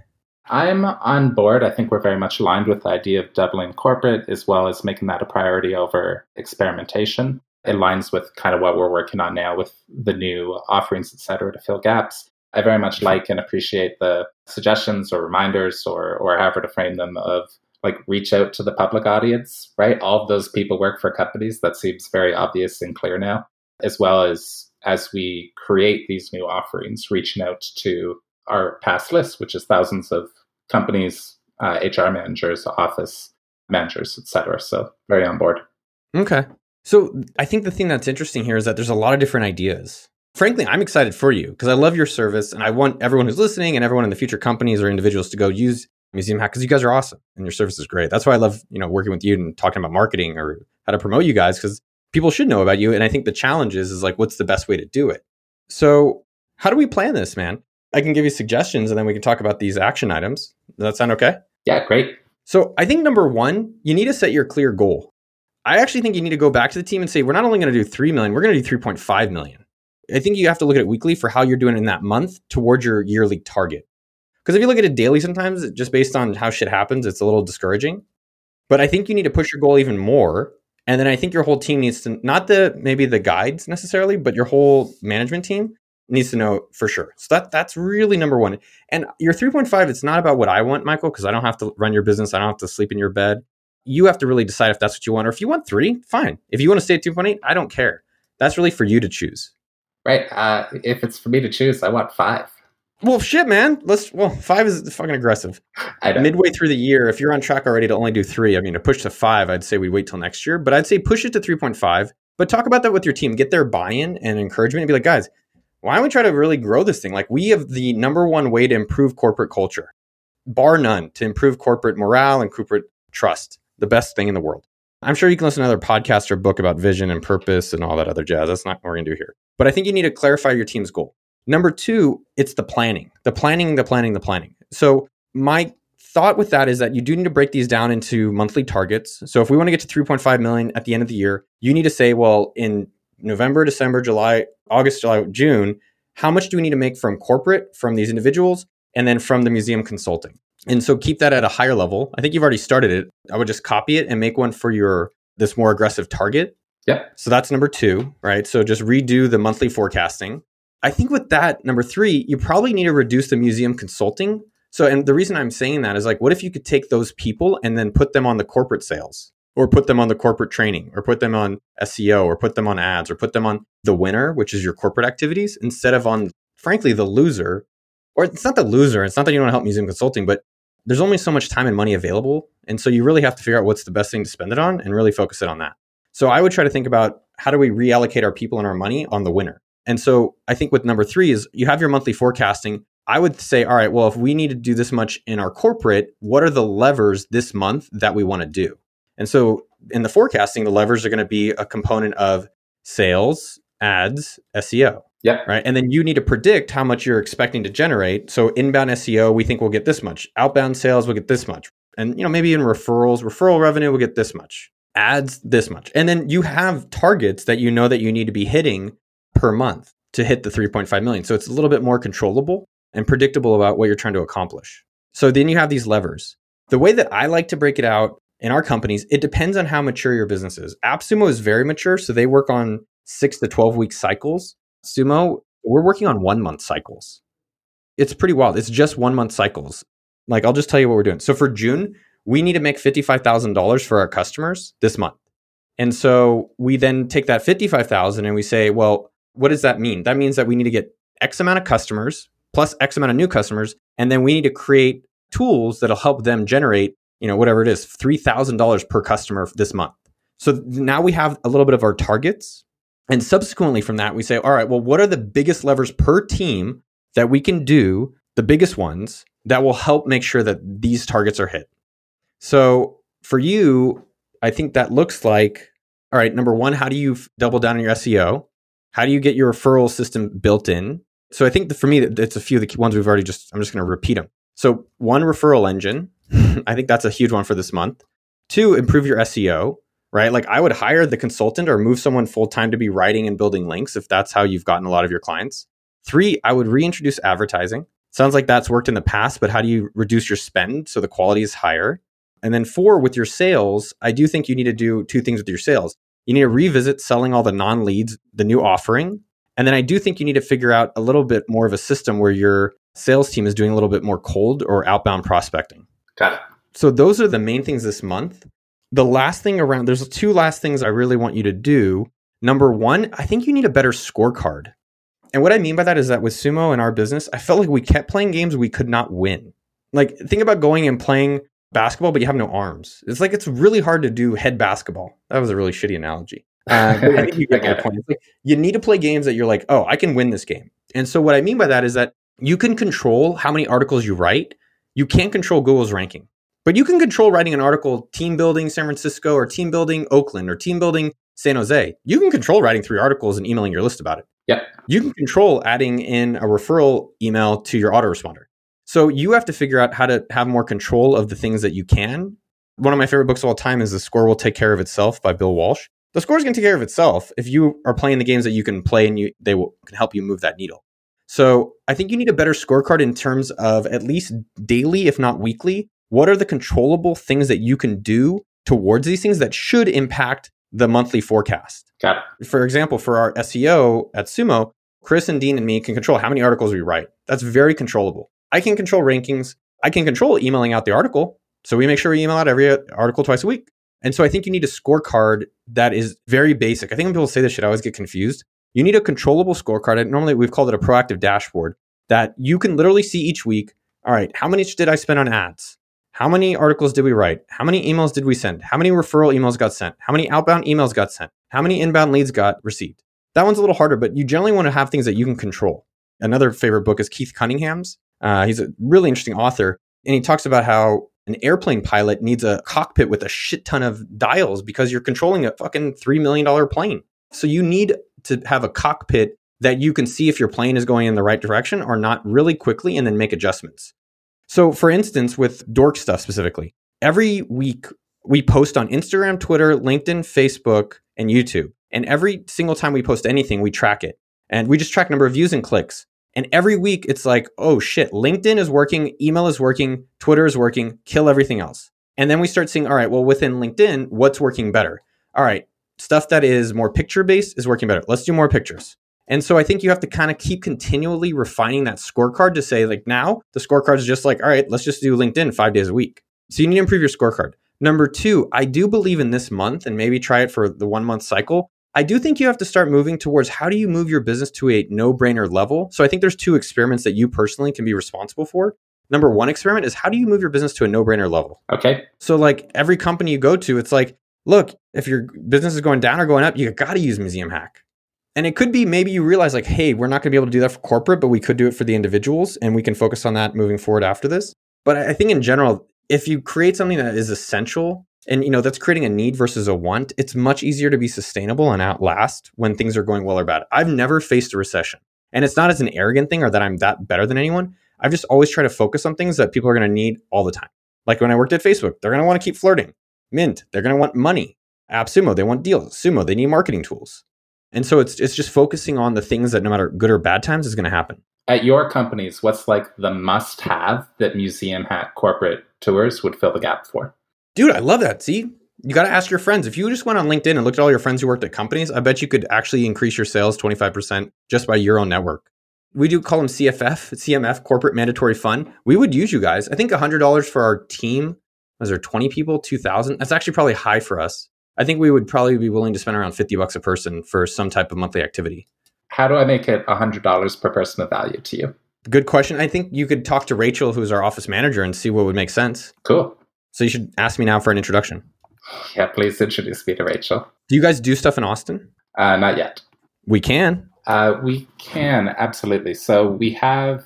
I'm on board. I think we're very much aligned with the idea of doubling corporate as well as making that a priority over experimentation. It aligns with kind of what we're working on now with the new offerings, et cetera, to fill gaps. I very much like and appreciate the suggestions or reminders or or however to frame them of like reach out to the public audience, right? All of those people work for companies. That seems very obvious and clear now, as well as as we create these new offerings, reaching out to our past list, which is thousands of companies, uh, HR managers, office managers, etc. So very on board. Okay. So I think the thing that's interesting here is that there's a lot of different ideas. Frankly, I'm excited for you because I love your service and I want everyone who's listening and everyone in the future companies or individuals to go use Museum Hack because you guys are awesome and your service is great. That's why I love, you know, working with you and talking about marketing or how to promote you guys because people should know about you. And I think the challenge is, is like, what's the best way to do it? So, how do we plan this, man? I can give you suggestions and then we can talk about these action items. Does that sound okay? Yeah, great. So, I think number one, you need to set your clear goal. I actually think you need to go back to the team and say, we're not only going to do 3 million, we're going to do 3.5 million. I think you have to look at it weekly for how you're doing in that month towards your yearly target. Because if you look at it daily, sometimes just based on how shit happens, it's a little discouraging. But I think you need to push your goal even more and then I think your whole team needs to not the maybe the guides necessarily, but your whole management team needs to know for sure. So that that's really number one. And your 3.5, it's not about what I want, Michael, because I don't have to run your business. I don't have to sleep in your bed. You have to really decide if that's what you want. Or if you want three, fine. If you want to stay at 2.8, I don't care. That's really for you to choose. Right. Uh, if it's for me to choose, I want five. Well, shit, man. Let's. Well, five is fucking aggressive. Midway through the year, if you're on track already to only do three, I mean, to push to five, I'd say we wait till next year. But I'd say push it to three point five. But talk about that with your team. Get their buy-in and encouragement, and be like, guys, why don't we try to really grow this thing? Like, we have the number one way to improve corporate culture, bar none, to improve corporate morale and corporate trust. The best thing in the world. I'm sure you can listen to another podcast or book about vision and purpose and all that other jazz. That's not what we're going to do here. But I think you need to clarify your team's goal. Number two, it's the planning, the planning, the planning, the planning. So, my thought with that is that you do need to break these down into monthly targets. So, if we want to get to 3.5 million at the end of the year, you need to say, well, in November, December, July, August, July, June, how much do we need to make from corporate, from these individuals, and then from the museum consulting? And so keep that at a higher level. I think you've already started it. I would just copy it and make one for your this more aggressive target. Yeah. So that's number two, right? So just redo the monthly forecasting. I think with that, number three, you probably need to reduce the museum consulting. So, and the reason I'm saying that is like, what if you could take those people and then put them on the corporate sales or put them on the corporate training or put them on SEO or put them on ads or put them on the winner, which is your corporate activities, instead of on, frankly, the loser. Or it's not the loser. It's not that you don't want to help museum consulting, but there's only so much time and money available. And so you really have to figure out what's the best thing to spend it on and really focus it on that. So I would try to think about how do we reallocate our people and our money on the winner? And so I think with number three is you have your monthly forecasting. I would say, all right, well, if we need to do this much in our corporate, what are the levers this month that we want to do? And so in the forecasting, the levers are going to be a component of sales, ads, SEO. Yeah. Right. And then you need to predict how much you're expecting to generate. So inbound SEO, we think we'll get this much. Outbound sales we'll get this much. And you know, maybe in referrals, referral revenue we'll get this much. Ads this much. And then you have targets that you know that you need to be hitting per month to hit the 3.5 million. So it's a little bit more controllable and predictable about what you're trying to accomplish. So then you have these levers. The way that I like to break it out, in our companies, it depends on how mature your business is. AppSumo is very mature, so they work on six to 12 week cycles. Sumo, we're working on one month cycles. It's pretty wild. It's just one month cycles. Like, I'll just tell you what we're doing. So for June, we need to make $55,000 for our customers this month. And so we then take that 55,000 and we say, well, what does that mean? That means that we need to get X amount of customers plus X amount of new customers. And then we need to create tools that'll help them generate, you know, whatever it is, $3,000 per customer this month. So now we have a little bit of our targets. And subsequently from that, we say, all right, well, what are the biggest levers per team that we can do, the biggest ones that will help make sure that these targets are hit? So for you, I think that looks like all right, number one, how do you double down on your SEO? How do you get your referral system built in? So I think for me, it's a few of the ones we've already just, I'm just going to repeat them. So one referral engine. [LAUGHS] I think that's a huge one for this month. Two, improve your SEO, right? Like I would hire the consultant or move someone full time to be writing and building links if that's how you've gotten a lot of your clients. Three, I would reintroduce advertising. Sounds like that's worked in the past, but how do you reduce your spend so the quality is higher? And then four, with your sales, I do think you need to do two things with your sales. You need to revisit selling all the non leads, the new offering. And then I do think you need to figure out a little bit more of a system where your sales team is doing a little bit more cold or outbound prospecting. Got it. So those are the main things this month. The last thing around, there's two last things I really want you to do. Number one, I think you need a better scorecard. And what I mean by that is that with Sumo and our business, I felt like we kept playing games we could not win. Like, think about going and playing basketball, but you have no arms. It's like it's really hard to do head basketball. That was a really shitty analogy. Uh, [LAUGHS] I think you get my point. Like, you need to play games that you're like, oh, I can win this game. And so what I mean by that is that you can control how many articles you write. You can't control Google's ranking, but you can control writing an article team building San Francisco or team building Oakland or team building San Jose. You can control writing three articles and emailing your list about it. Yeah. You can control adding in a referral email to your autoresponder. So you have to figure out how to have more control of the things that you can. One of my favorite books of all time is The Score Will Take Care of Itself by Bill Walsh. The score is going to take care of itself if you are playing the games that you can play and you they will can help you move that needle. So I think you need a better scorecard in terms of at least daily, if not weekly. What are the controllable things that you can do towards these things that should impact the monthly forecast? Got it. For example, for our SEO at Sumo, Chris and Dean and me can control how many articles we write. That's very controllable. I can control rankings. I can control emailing out the article. So we make sure we email out every article twice a week. And so I think you need a scorecard that is very basic. I think when people say this shit, I always get confused. You need a controllable scorecard. Normally, we've called it a proactive dashboard that you can literally see each week. All right, how many did I spend on ads? How many articles did we write? How many emails did we send? How many referral emails got sent? How many outbound emails got sent? How many inbound leads got received? That one's a little harder, but you generally want to have things that you can control. Another favorite book is Keith Cunningham's. Uh, he's a really interesting author, and he talks about how an airplane pilot needs a cockpit with a shit ton of dials because you're controlling a fucking $3 million plane. So you need to have a cockpit that you can see if your plane is going in the right direction or not really quickly and then make adjustments. So, for instance, with dork stuff specifically, every week we post on Instagram, Twitter, LinkedIn, Facebook, and YouTube. And every single time we post anything, we track it. And we just track number of views and clicks. And every week it's like, oh shit, LinkedIn is working, email is working, Twitter is working, kill everything else. And then we start seeing, all right, well, within LinkedIn, what's working better? All right, stuff that is more picture based is working better. Let's do more pictures. And so I think you have to kind of keep continually refining that scorecard to say, like, now the scorecard is just like, all right, let's just do LinkedIn five days a week. So you need to improve your scorecard. Number two, I do believe in this month and maybe try it for the one month cycle. I do think you have to start moving towards how do you move your business to a no brainer level. So I think there's two experiments that you personally can be responsible for. Number one experiment is how do you move your business to a no brainer level? Okay. So, like every company you go to, it's like, look, if your business is going down or going up, you got to use Museum Hack. And it could be maybe you realize, like, hey, we're not going to be able to do that for corporate, but we could do it for the individuals and we can focus on that moving forward after this. But I think in general, if you create something that is essential and you know that's creating a need versus a want it's much easier to be sustainable and outlast when things are going well or bad. I've never faced a recession and it's not as an arrogant thing or that i'm that better than anyone. I've just always tried to focus on things that people are going to need all the time. Like when i worked at facebook they're going to want to keep flirting. Mint they're going to want money. Appsumo they want deals. Sumo they need marketing tools and so it's it's just focusing on the things that no matter good or bad times is going to happen at your companies what's like the must have that museum hack corporate tours would fill the gap for Dude, I love that. See, you got to ask your friends. If you just went on LinkedIn and looked at all your friends who worked at companies, I bet you could actually increase your sales 25% just by your own network. We do call them CFF, CMF, corporate mandatory fund. We would use you guys. I think $100 for our team. Was there 20 people, 2000? That's actually probably high for us. I think we would probably be willing to spend around 50 bucks a person for some type of monthly activity. How do I make it $100 per person of value to you? Good question. I think you could talk to Rachel, who's our office manager, and see what would make sense. Cool. So you should ask me now for an introduction. Yeah, please introduce me to Rachel. Do you guys do stuff in Austin? Uh, not yet. We can. Uh, we can, absolutely. So we have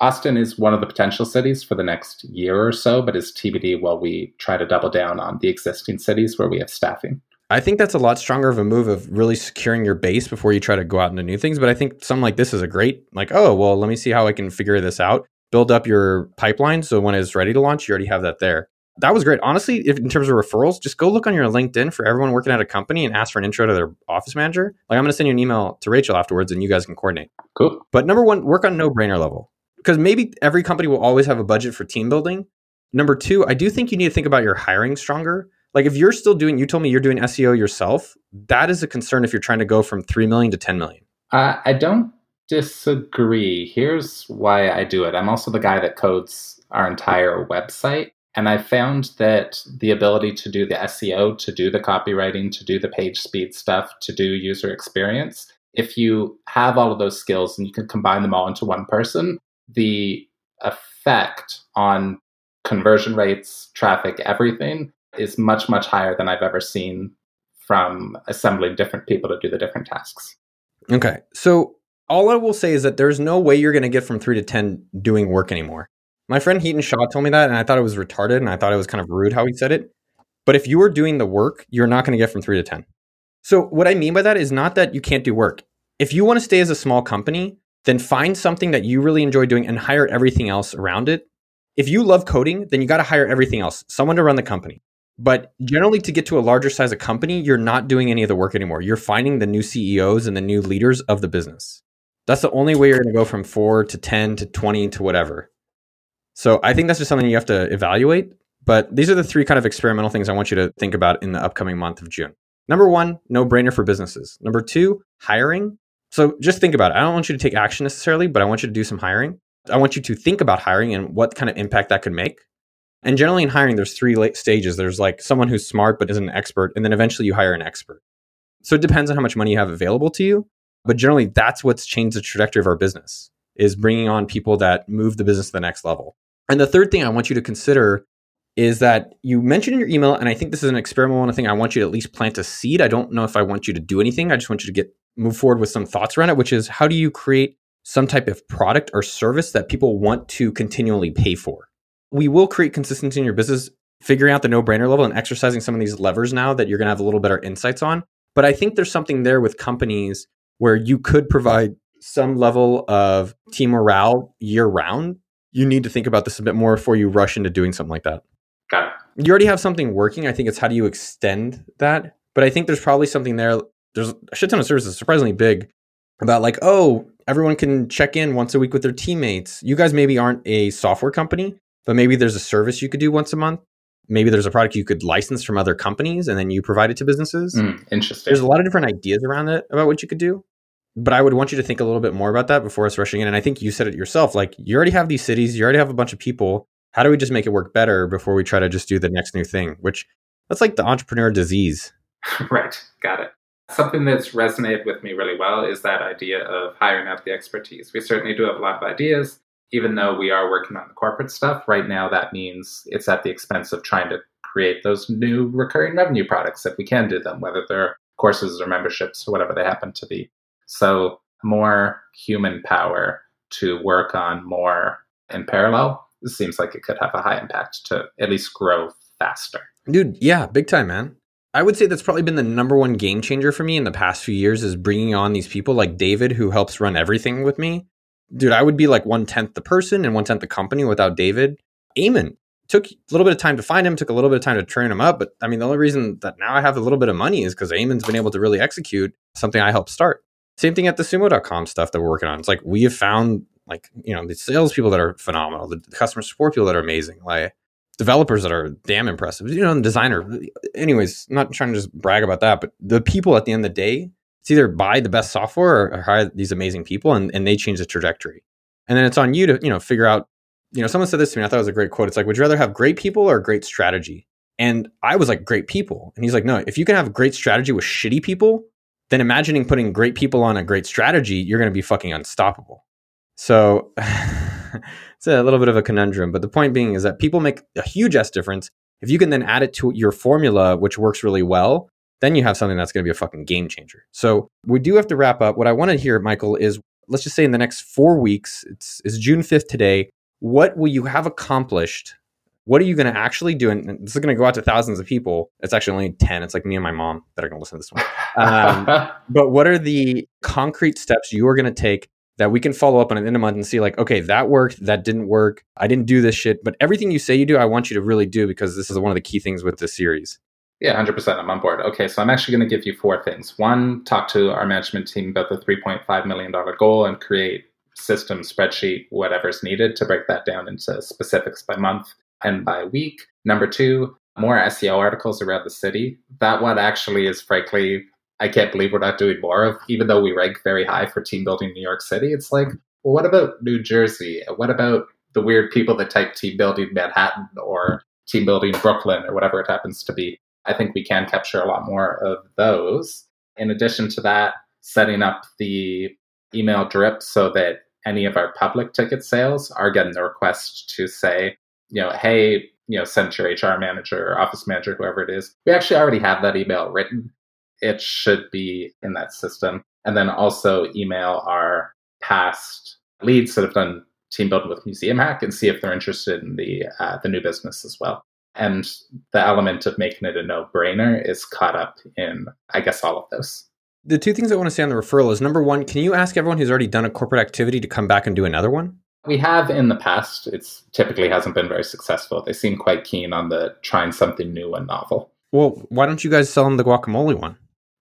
Austin is one of the potential cities for the next year or so, but is TBD while we try to double down on the existing cities where we have staffing. I think that's a lot stronger of a move of really securing your base before you try to go out into new things. But I think something like this is a great, like, oh, well, let me see how I can figure this out. Build up your pipeline so when it's ready to launch, you already have that there that was great. Honestly, if, in terms of referrals, just go look on your LinkedIn for everyone working at a company and ask for an intro to their office manager. Like I'm going to send you an email to Rachel afterwards, and you guys can coordinate. Cool. But number one, work on no brainer level because maybe every company will always have a budget for team building. Number two, I do think you need to think about your hiring stronger. Like if you're still doing, you told me you're doing SEO yourself. That is a concern if you're trying to go from three million to ten million. Uh, I don't disagree. Here's why I do it. I'm also the guy that codes our entire website. And I found that the ability to do the SEO, to do the copywriting, to do the page speed stuff, to do user experience, if you have all of those skills and you can combine them all into one person, the effect on conversion rates, traffic, everything is much, much higher than I've ever seen from assembling different people to do the different tasks. Okay. So all I will say is that there's no way you're going to get from three to 10 doing work anymore. My friend Hiten Shah told me that, and I thought it was retarded, and I thought it was kind of rude how he said it. But if you are doing the work, you're not going to get from three to 10. So, what I mean by that is not that you can't do work. If you want to stay as a small company, then find something that you really enjoy doing and hire everything else around it. If you love coding, then you got to hire everything else, someone to run the company. But generally, to get to a larger size of company, you're not doing any of the work anymore. You're finding the new CEOs and the new leaders of the business. That's the only way you're going to go from four to 10 to 20 to whatever. So I think that's just something you have to evaluate. But these are the three kind of experimental things I want you to think about in the upcoming month of June. Number one, no brainer for businesses. Number two, hiring. So just think about it. I don't want you to take action necessarily, but I want you to do some hiring. I want you to think about hiring and what kind of impact that could make. And generally in hiring, there's three stages. There's like someone who's smart but isn't an expert, and then eventually you hire an expert. So it depends on how much money you have available to you. But generally, that's what's changed the trajectory of our business is bringing on people that move the business to the next level. And the third thing I want you to consider is that you mentioned in your email, and I think this is an experimental thing. I want you to at least plant a seed. I don't know if I want you to do anything. I just want you to get move forward with some thoughts around it, which is how do you create some type of product or service that people want to continually pay for? We will create consistency in your business, figuring out the no brainer level and exercising some of these levers now that you're going to have a little better insights on. But I think there's something there with companies where you could provide some level of team morale year round you need to think about this a bit more before you rush into doing something like that. Got it. You already have something working. I think it's how do you extend that? But I think there's probably something there. There's a shit ton of services, surprisingly big, about like, oh, everyone can check in once a week with their teammates. You guys maybe aren't a software company, but maybe there's a service you could do once a month. Maybe there's a product you could license from other companies and then you provide it to businesses. Mm, interesting. There's a lot of different ideas around it about what you could do but I would want you to think a little bit more about that before us rushing in. And I think you said it yourself. Like you already have these cities, you already have a bunch of people. How do we just make it work better before we try to just do the next new thing? Which that's like the entrepreneur disease. [LAUGHS] right. Got it. Something that's resonated with me really well is that idea of hiring out the expertise. We certainly do have a lot of ideas, even though we are working on the corporate stuff. Right now, that means it's at the expense of trying to create those new recurring revenue products if we can do them, whether they're courses or memberships or whatever they happen to be. So more human power to work on more in parallel seems like it could have a high impact to at least grow faster. Dude, yeah, big time, man. I would say that's probably been the number one game changer for me in the past few years is bringing on these people like David who helps run everything with me. Dude, I would be like one tenth the person and one tenth the company without David. Ayman took a little bit of time to find him, took a little bit of time to train him up. But I mean, the only reason that now I have a little bit of money is because Ayman's been able to really execute something I helped start. Same thing at the sumo.com stuff that we're working on. It's like we have found like, you know, the salespeople that are phenomenal, the customer support people that are amazing. Like developers that are damn impressive. You know, and designer. Anyways, not trying to just brag about that, but the people at the end of the day, it's either buy the best software or, or hire these amazing people, and, and they change the trajectory. And then it's on you to you know figure out. You know, someone said this to me. I thought it was a great quote. It's like, would you rather have great people or great strategy? And I was like, great people. And he's like, no, if you can have great strategy with shitty people, then imagining putting great people on a great strategy, you're going to be fucking unstoppable. So [LAUGHS] it's a little bit of a conundrum. But the point being is that people make a huge S difference. If you can then add it to your formula, which works really well, then you have something that's going to be a fucking game changer. So we do have to wrap up. What I want to hear, Michael, is let's just say in the next four weeks, it's, it's June 5th today. What will you have accomplished what are you going to actually do? And this is going to go out to thousands of people. It's actually only 10. It's like me and my mom that are going to listen to this one. Um, [LAUGHS] but what are the concrete steps you are going to take that we can follow up on in a month and see, like, okay, that worked, that didn't work. I didn't do this shit. But everything you say you do, I want you to really do because this is one of the key things with this series. Yeah, 100%. I'm on board. Okay, so I'm actually going to give you four things. One, talk to our management team about the $3.5 million goal and create system, spreadsheet, whatever's needed to break that down into specifics by month and by week. Number two, more SEO articles around the city. That one actually is frankly, I can't believe we're not doing more of, even though we rank very high for team building in New York City. It's like, well, what about New Jersey? What about the weird people that type team building Manhattan or team building Brooklyn or whatever it happens to be? I think we can capture a lot more of those. In addition to that, setting up the email drip so that any of our public ticket sales are getting the request to say, you know, hey, you know, send your HR manager or office manager, whoever it is. We actually already have that email written. It should be in that system. And then also email our past leads that have done team building with Museum Hack and see if they're interested in the uh, the new business as well. And the element of making it a no brainer is caught up in, I guess, all of those. The two things I want to say on the referral is number one, can you ask everyone who's already done a corporate activity to come back and do another one? We have in the past. It's typically hasn't been very successful. They seem quite keen on the trying something new and novel. Well, why don't you guys sell them the guacamole one?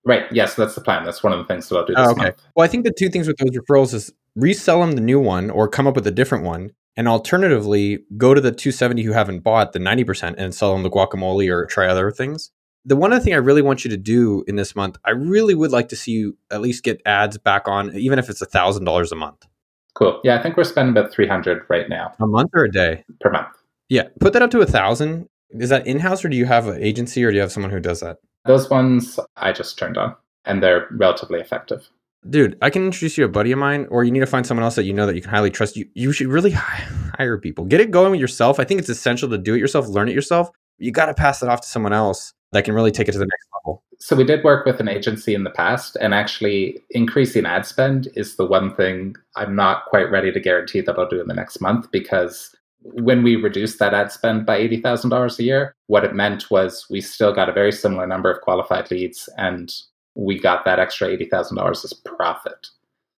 Right. Yes, that's the plan. That's one of the things that I'll do this oh, okay. month. Well, I think the two things with those referrals is resell them the new one or come up with a different one. And alternatively, go to the 270 who haven't bought the 90% and sell them the guacamole or try other things. The one other thing I really want you to do in this month, I really would like to see you at least get ads back on, even if it's $1,000 a month. Cool. Yeah, I think we're spending about 300 right now. A month or a day? Per month. Yeah. Put that up to a thousand. Is that in house or do you have an agency or do you have someone who does that? Those ones I just turned on and they're relatively effective. Dude, I can introduce you a buddy of mine, or you need to find someone else that you know that you can highly trust. You you should really hire people. Get it going with yourself. I think it's essential to do it yourself, learn it yourself. You got to pass it off to someone else that can really take it to the next level. So we did work with an agency in the past, and actually increasing ad spend is the one thing I'm not quite ready to guarantee that I'll do in the next month because when we reduced that ad spend by $80,000 a year, what it meant was we still got a very similar number of qualified leads and we got that extra $80,000 as profit.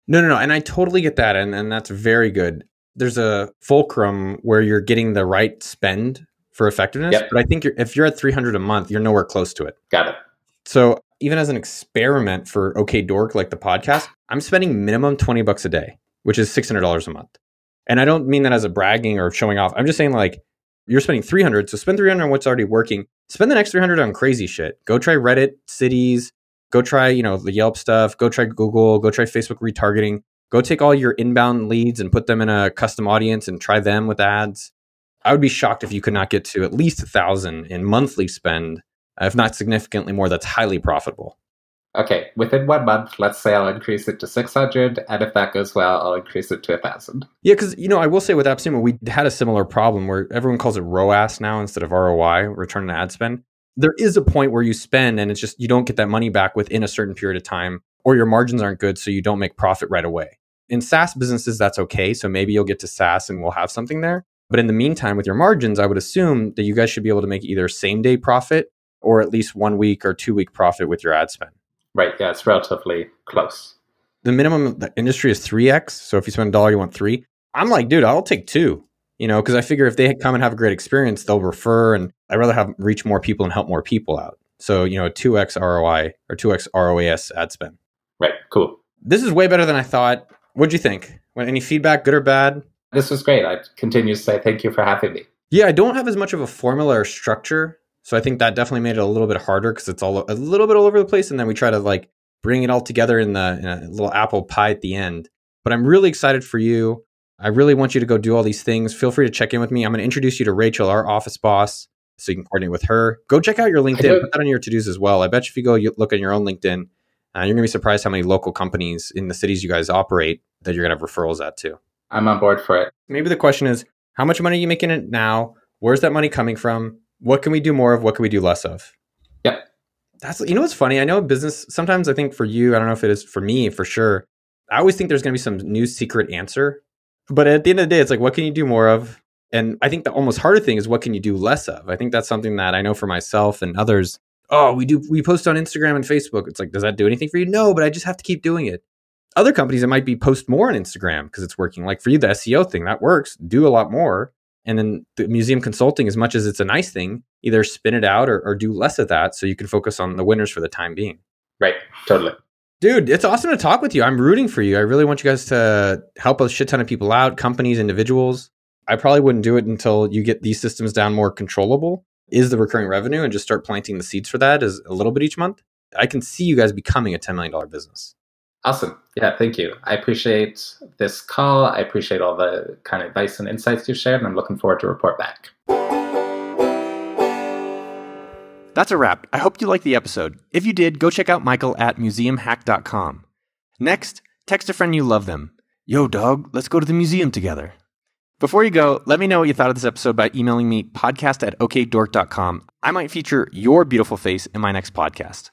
No, no, no. And I totally get that. And, and that's very good. There's a fulcrum where you're getting the right spend for effectiveness. Yep. But I think you're, if you're at 300 a month, you're nowhere close to it. Got it. So even as an experiment for OK Dork, like the podcast, I'm spending minimum 20 bucks a day, which is $600 a month. And I don't mean that as a bragging or showing off. I'm just saying like you're spending 300, so spend 300 on what's already working. Spend the next 300 on crazy shit. Go try Reddit, cities, go try, you know, the Yelp stuff, go try Google, go try Facebook retargeting. Go take all your inbound leads and put them in a custom audience and try them with ads. I would be shocked if you could not get to at least a thousand in monthly spend, if not significantly more. That's highly profitable. Okay, within one month, let's say I'll increase it to 600, and if that goes well, I'll increase it to 1,000. Yeah, because, you know, I will say with AppSumo, we had a similar problem where everyone calls it ROAS now instead of ROI, return on ad spend. There is a point where you spend and it's just you don't get that money back within a certain period of time, or your margins aren't good, so you don't make profit right away. In SaaS businesses, that's okay. So maybe you'll get to SaaS and we'll have something there. But in the meantime, with your margins, I would assume that you guys should be able to make either same day profit or at least one week or two week profit with your ad spend. Right. Yeah, it's relatively close. The minimum the industry is 3x. So if you spend a dollar, you want three. I'm like, dude, I'll take two, you know, because I figure if they come and have a great experience, they'll refer and I'd rather have reach more people and help more people out. So, you know, 2x ROI or 2x ROAS ad spend. Right. Cool. This is way better than I thought. What'd you think? Any feedback, good or bad? This was great. I continue to say thank you for having me. Yeah, I don't have as much of a formula or structure. So I think that definitely made it a little bit harder because it's all a little bit all over the place. And then we try to like bring it all together in the in a little apple pie at the end. But I'm really excited for you. I really want you to go do all these things. Feel free to check in with me. I'm going to introduce you to Rachel, our office boss, so you can coordinate with her. Go check out your LinkedIn. Put that on your to dos as well. I bet you if you go you look at your own LinkedIn, uh, you're going to be surprised how many local companies in the cities you guys operate that you're going to have referrals at too. I'm on board for it. Maybe the question is how much money are you making it now? Where's that money coming from? What can we do more of? What can we do less of? Yep. That's you know what's funny? I know business sometimes I think for you, I don't know if it is for me for sure. I always think there's going to be some new secret answer. But at the end of the day, it's like what can you do more of? And I think the almost harder thing is what can you do less of? I think that's something that I know for myself and others. Oh, we do we post on Instagram and Facebook. It's like, does that do anything for you? No, but I just have to keep doing it. Other companies it might be post more on Instagram because it's working. Like for you, the SEO thing, that works. Do a lot more. And then the museum consulting, as much as it's a nice thing, either spin it out or, or do less of that so you can focus on the winners for the time being. Right. Totally. Dude, it's awesome to talk with you. I'm rooting for you. I really want you guys to help a shit ton of people out, companies, individuals. I probably wouldn't do it until you get these systems down more controllable. Is the recurring revenue and just start planting the seeds for that as a little bit each month. I can see you guys becoming a $10 million business. Awesome. Yeah, thank you. I appreciate this call. I appreciate all the kind of advice and insights you shared, and I'm looking forward to report back. That's a wrap. I hope you liked the episode. If you did, go check out Michael at museumhack.com. Next, text a friend you love them. Yo, dog, let's go to the museum together. Before you go, let me know what you thought of this episode by emailing me podcast at okdork.com. I might feature your beautiful face in my next podcast.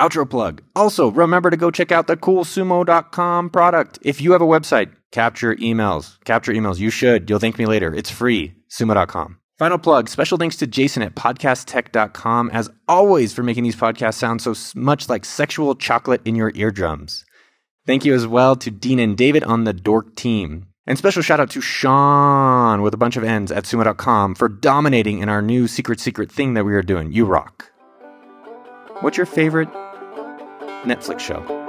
Outro plug. Also, remember to go check out the coolsumo.com product. If you have a website, capture emails. Capture emails. You should. You'll thank me later. It's free. Sumo.com. Final plug. Special thanks to Jason at podcasttech.com, as always, for making these podcasts sound so much like sexual chocolate in your eardrums. Thank you as well to Dean and David on the Dork team. And special shout out to Sean with a bunch of N's at sumo.com for dominating in our new secret, secret thing that we are doing. You rock. What's your favorite Netflix show?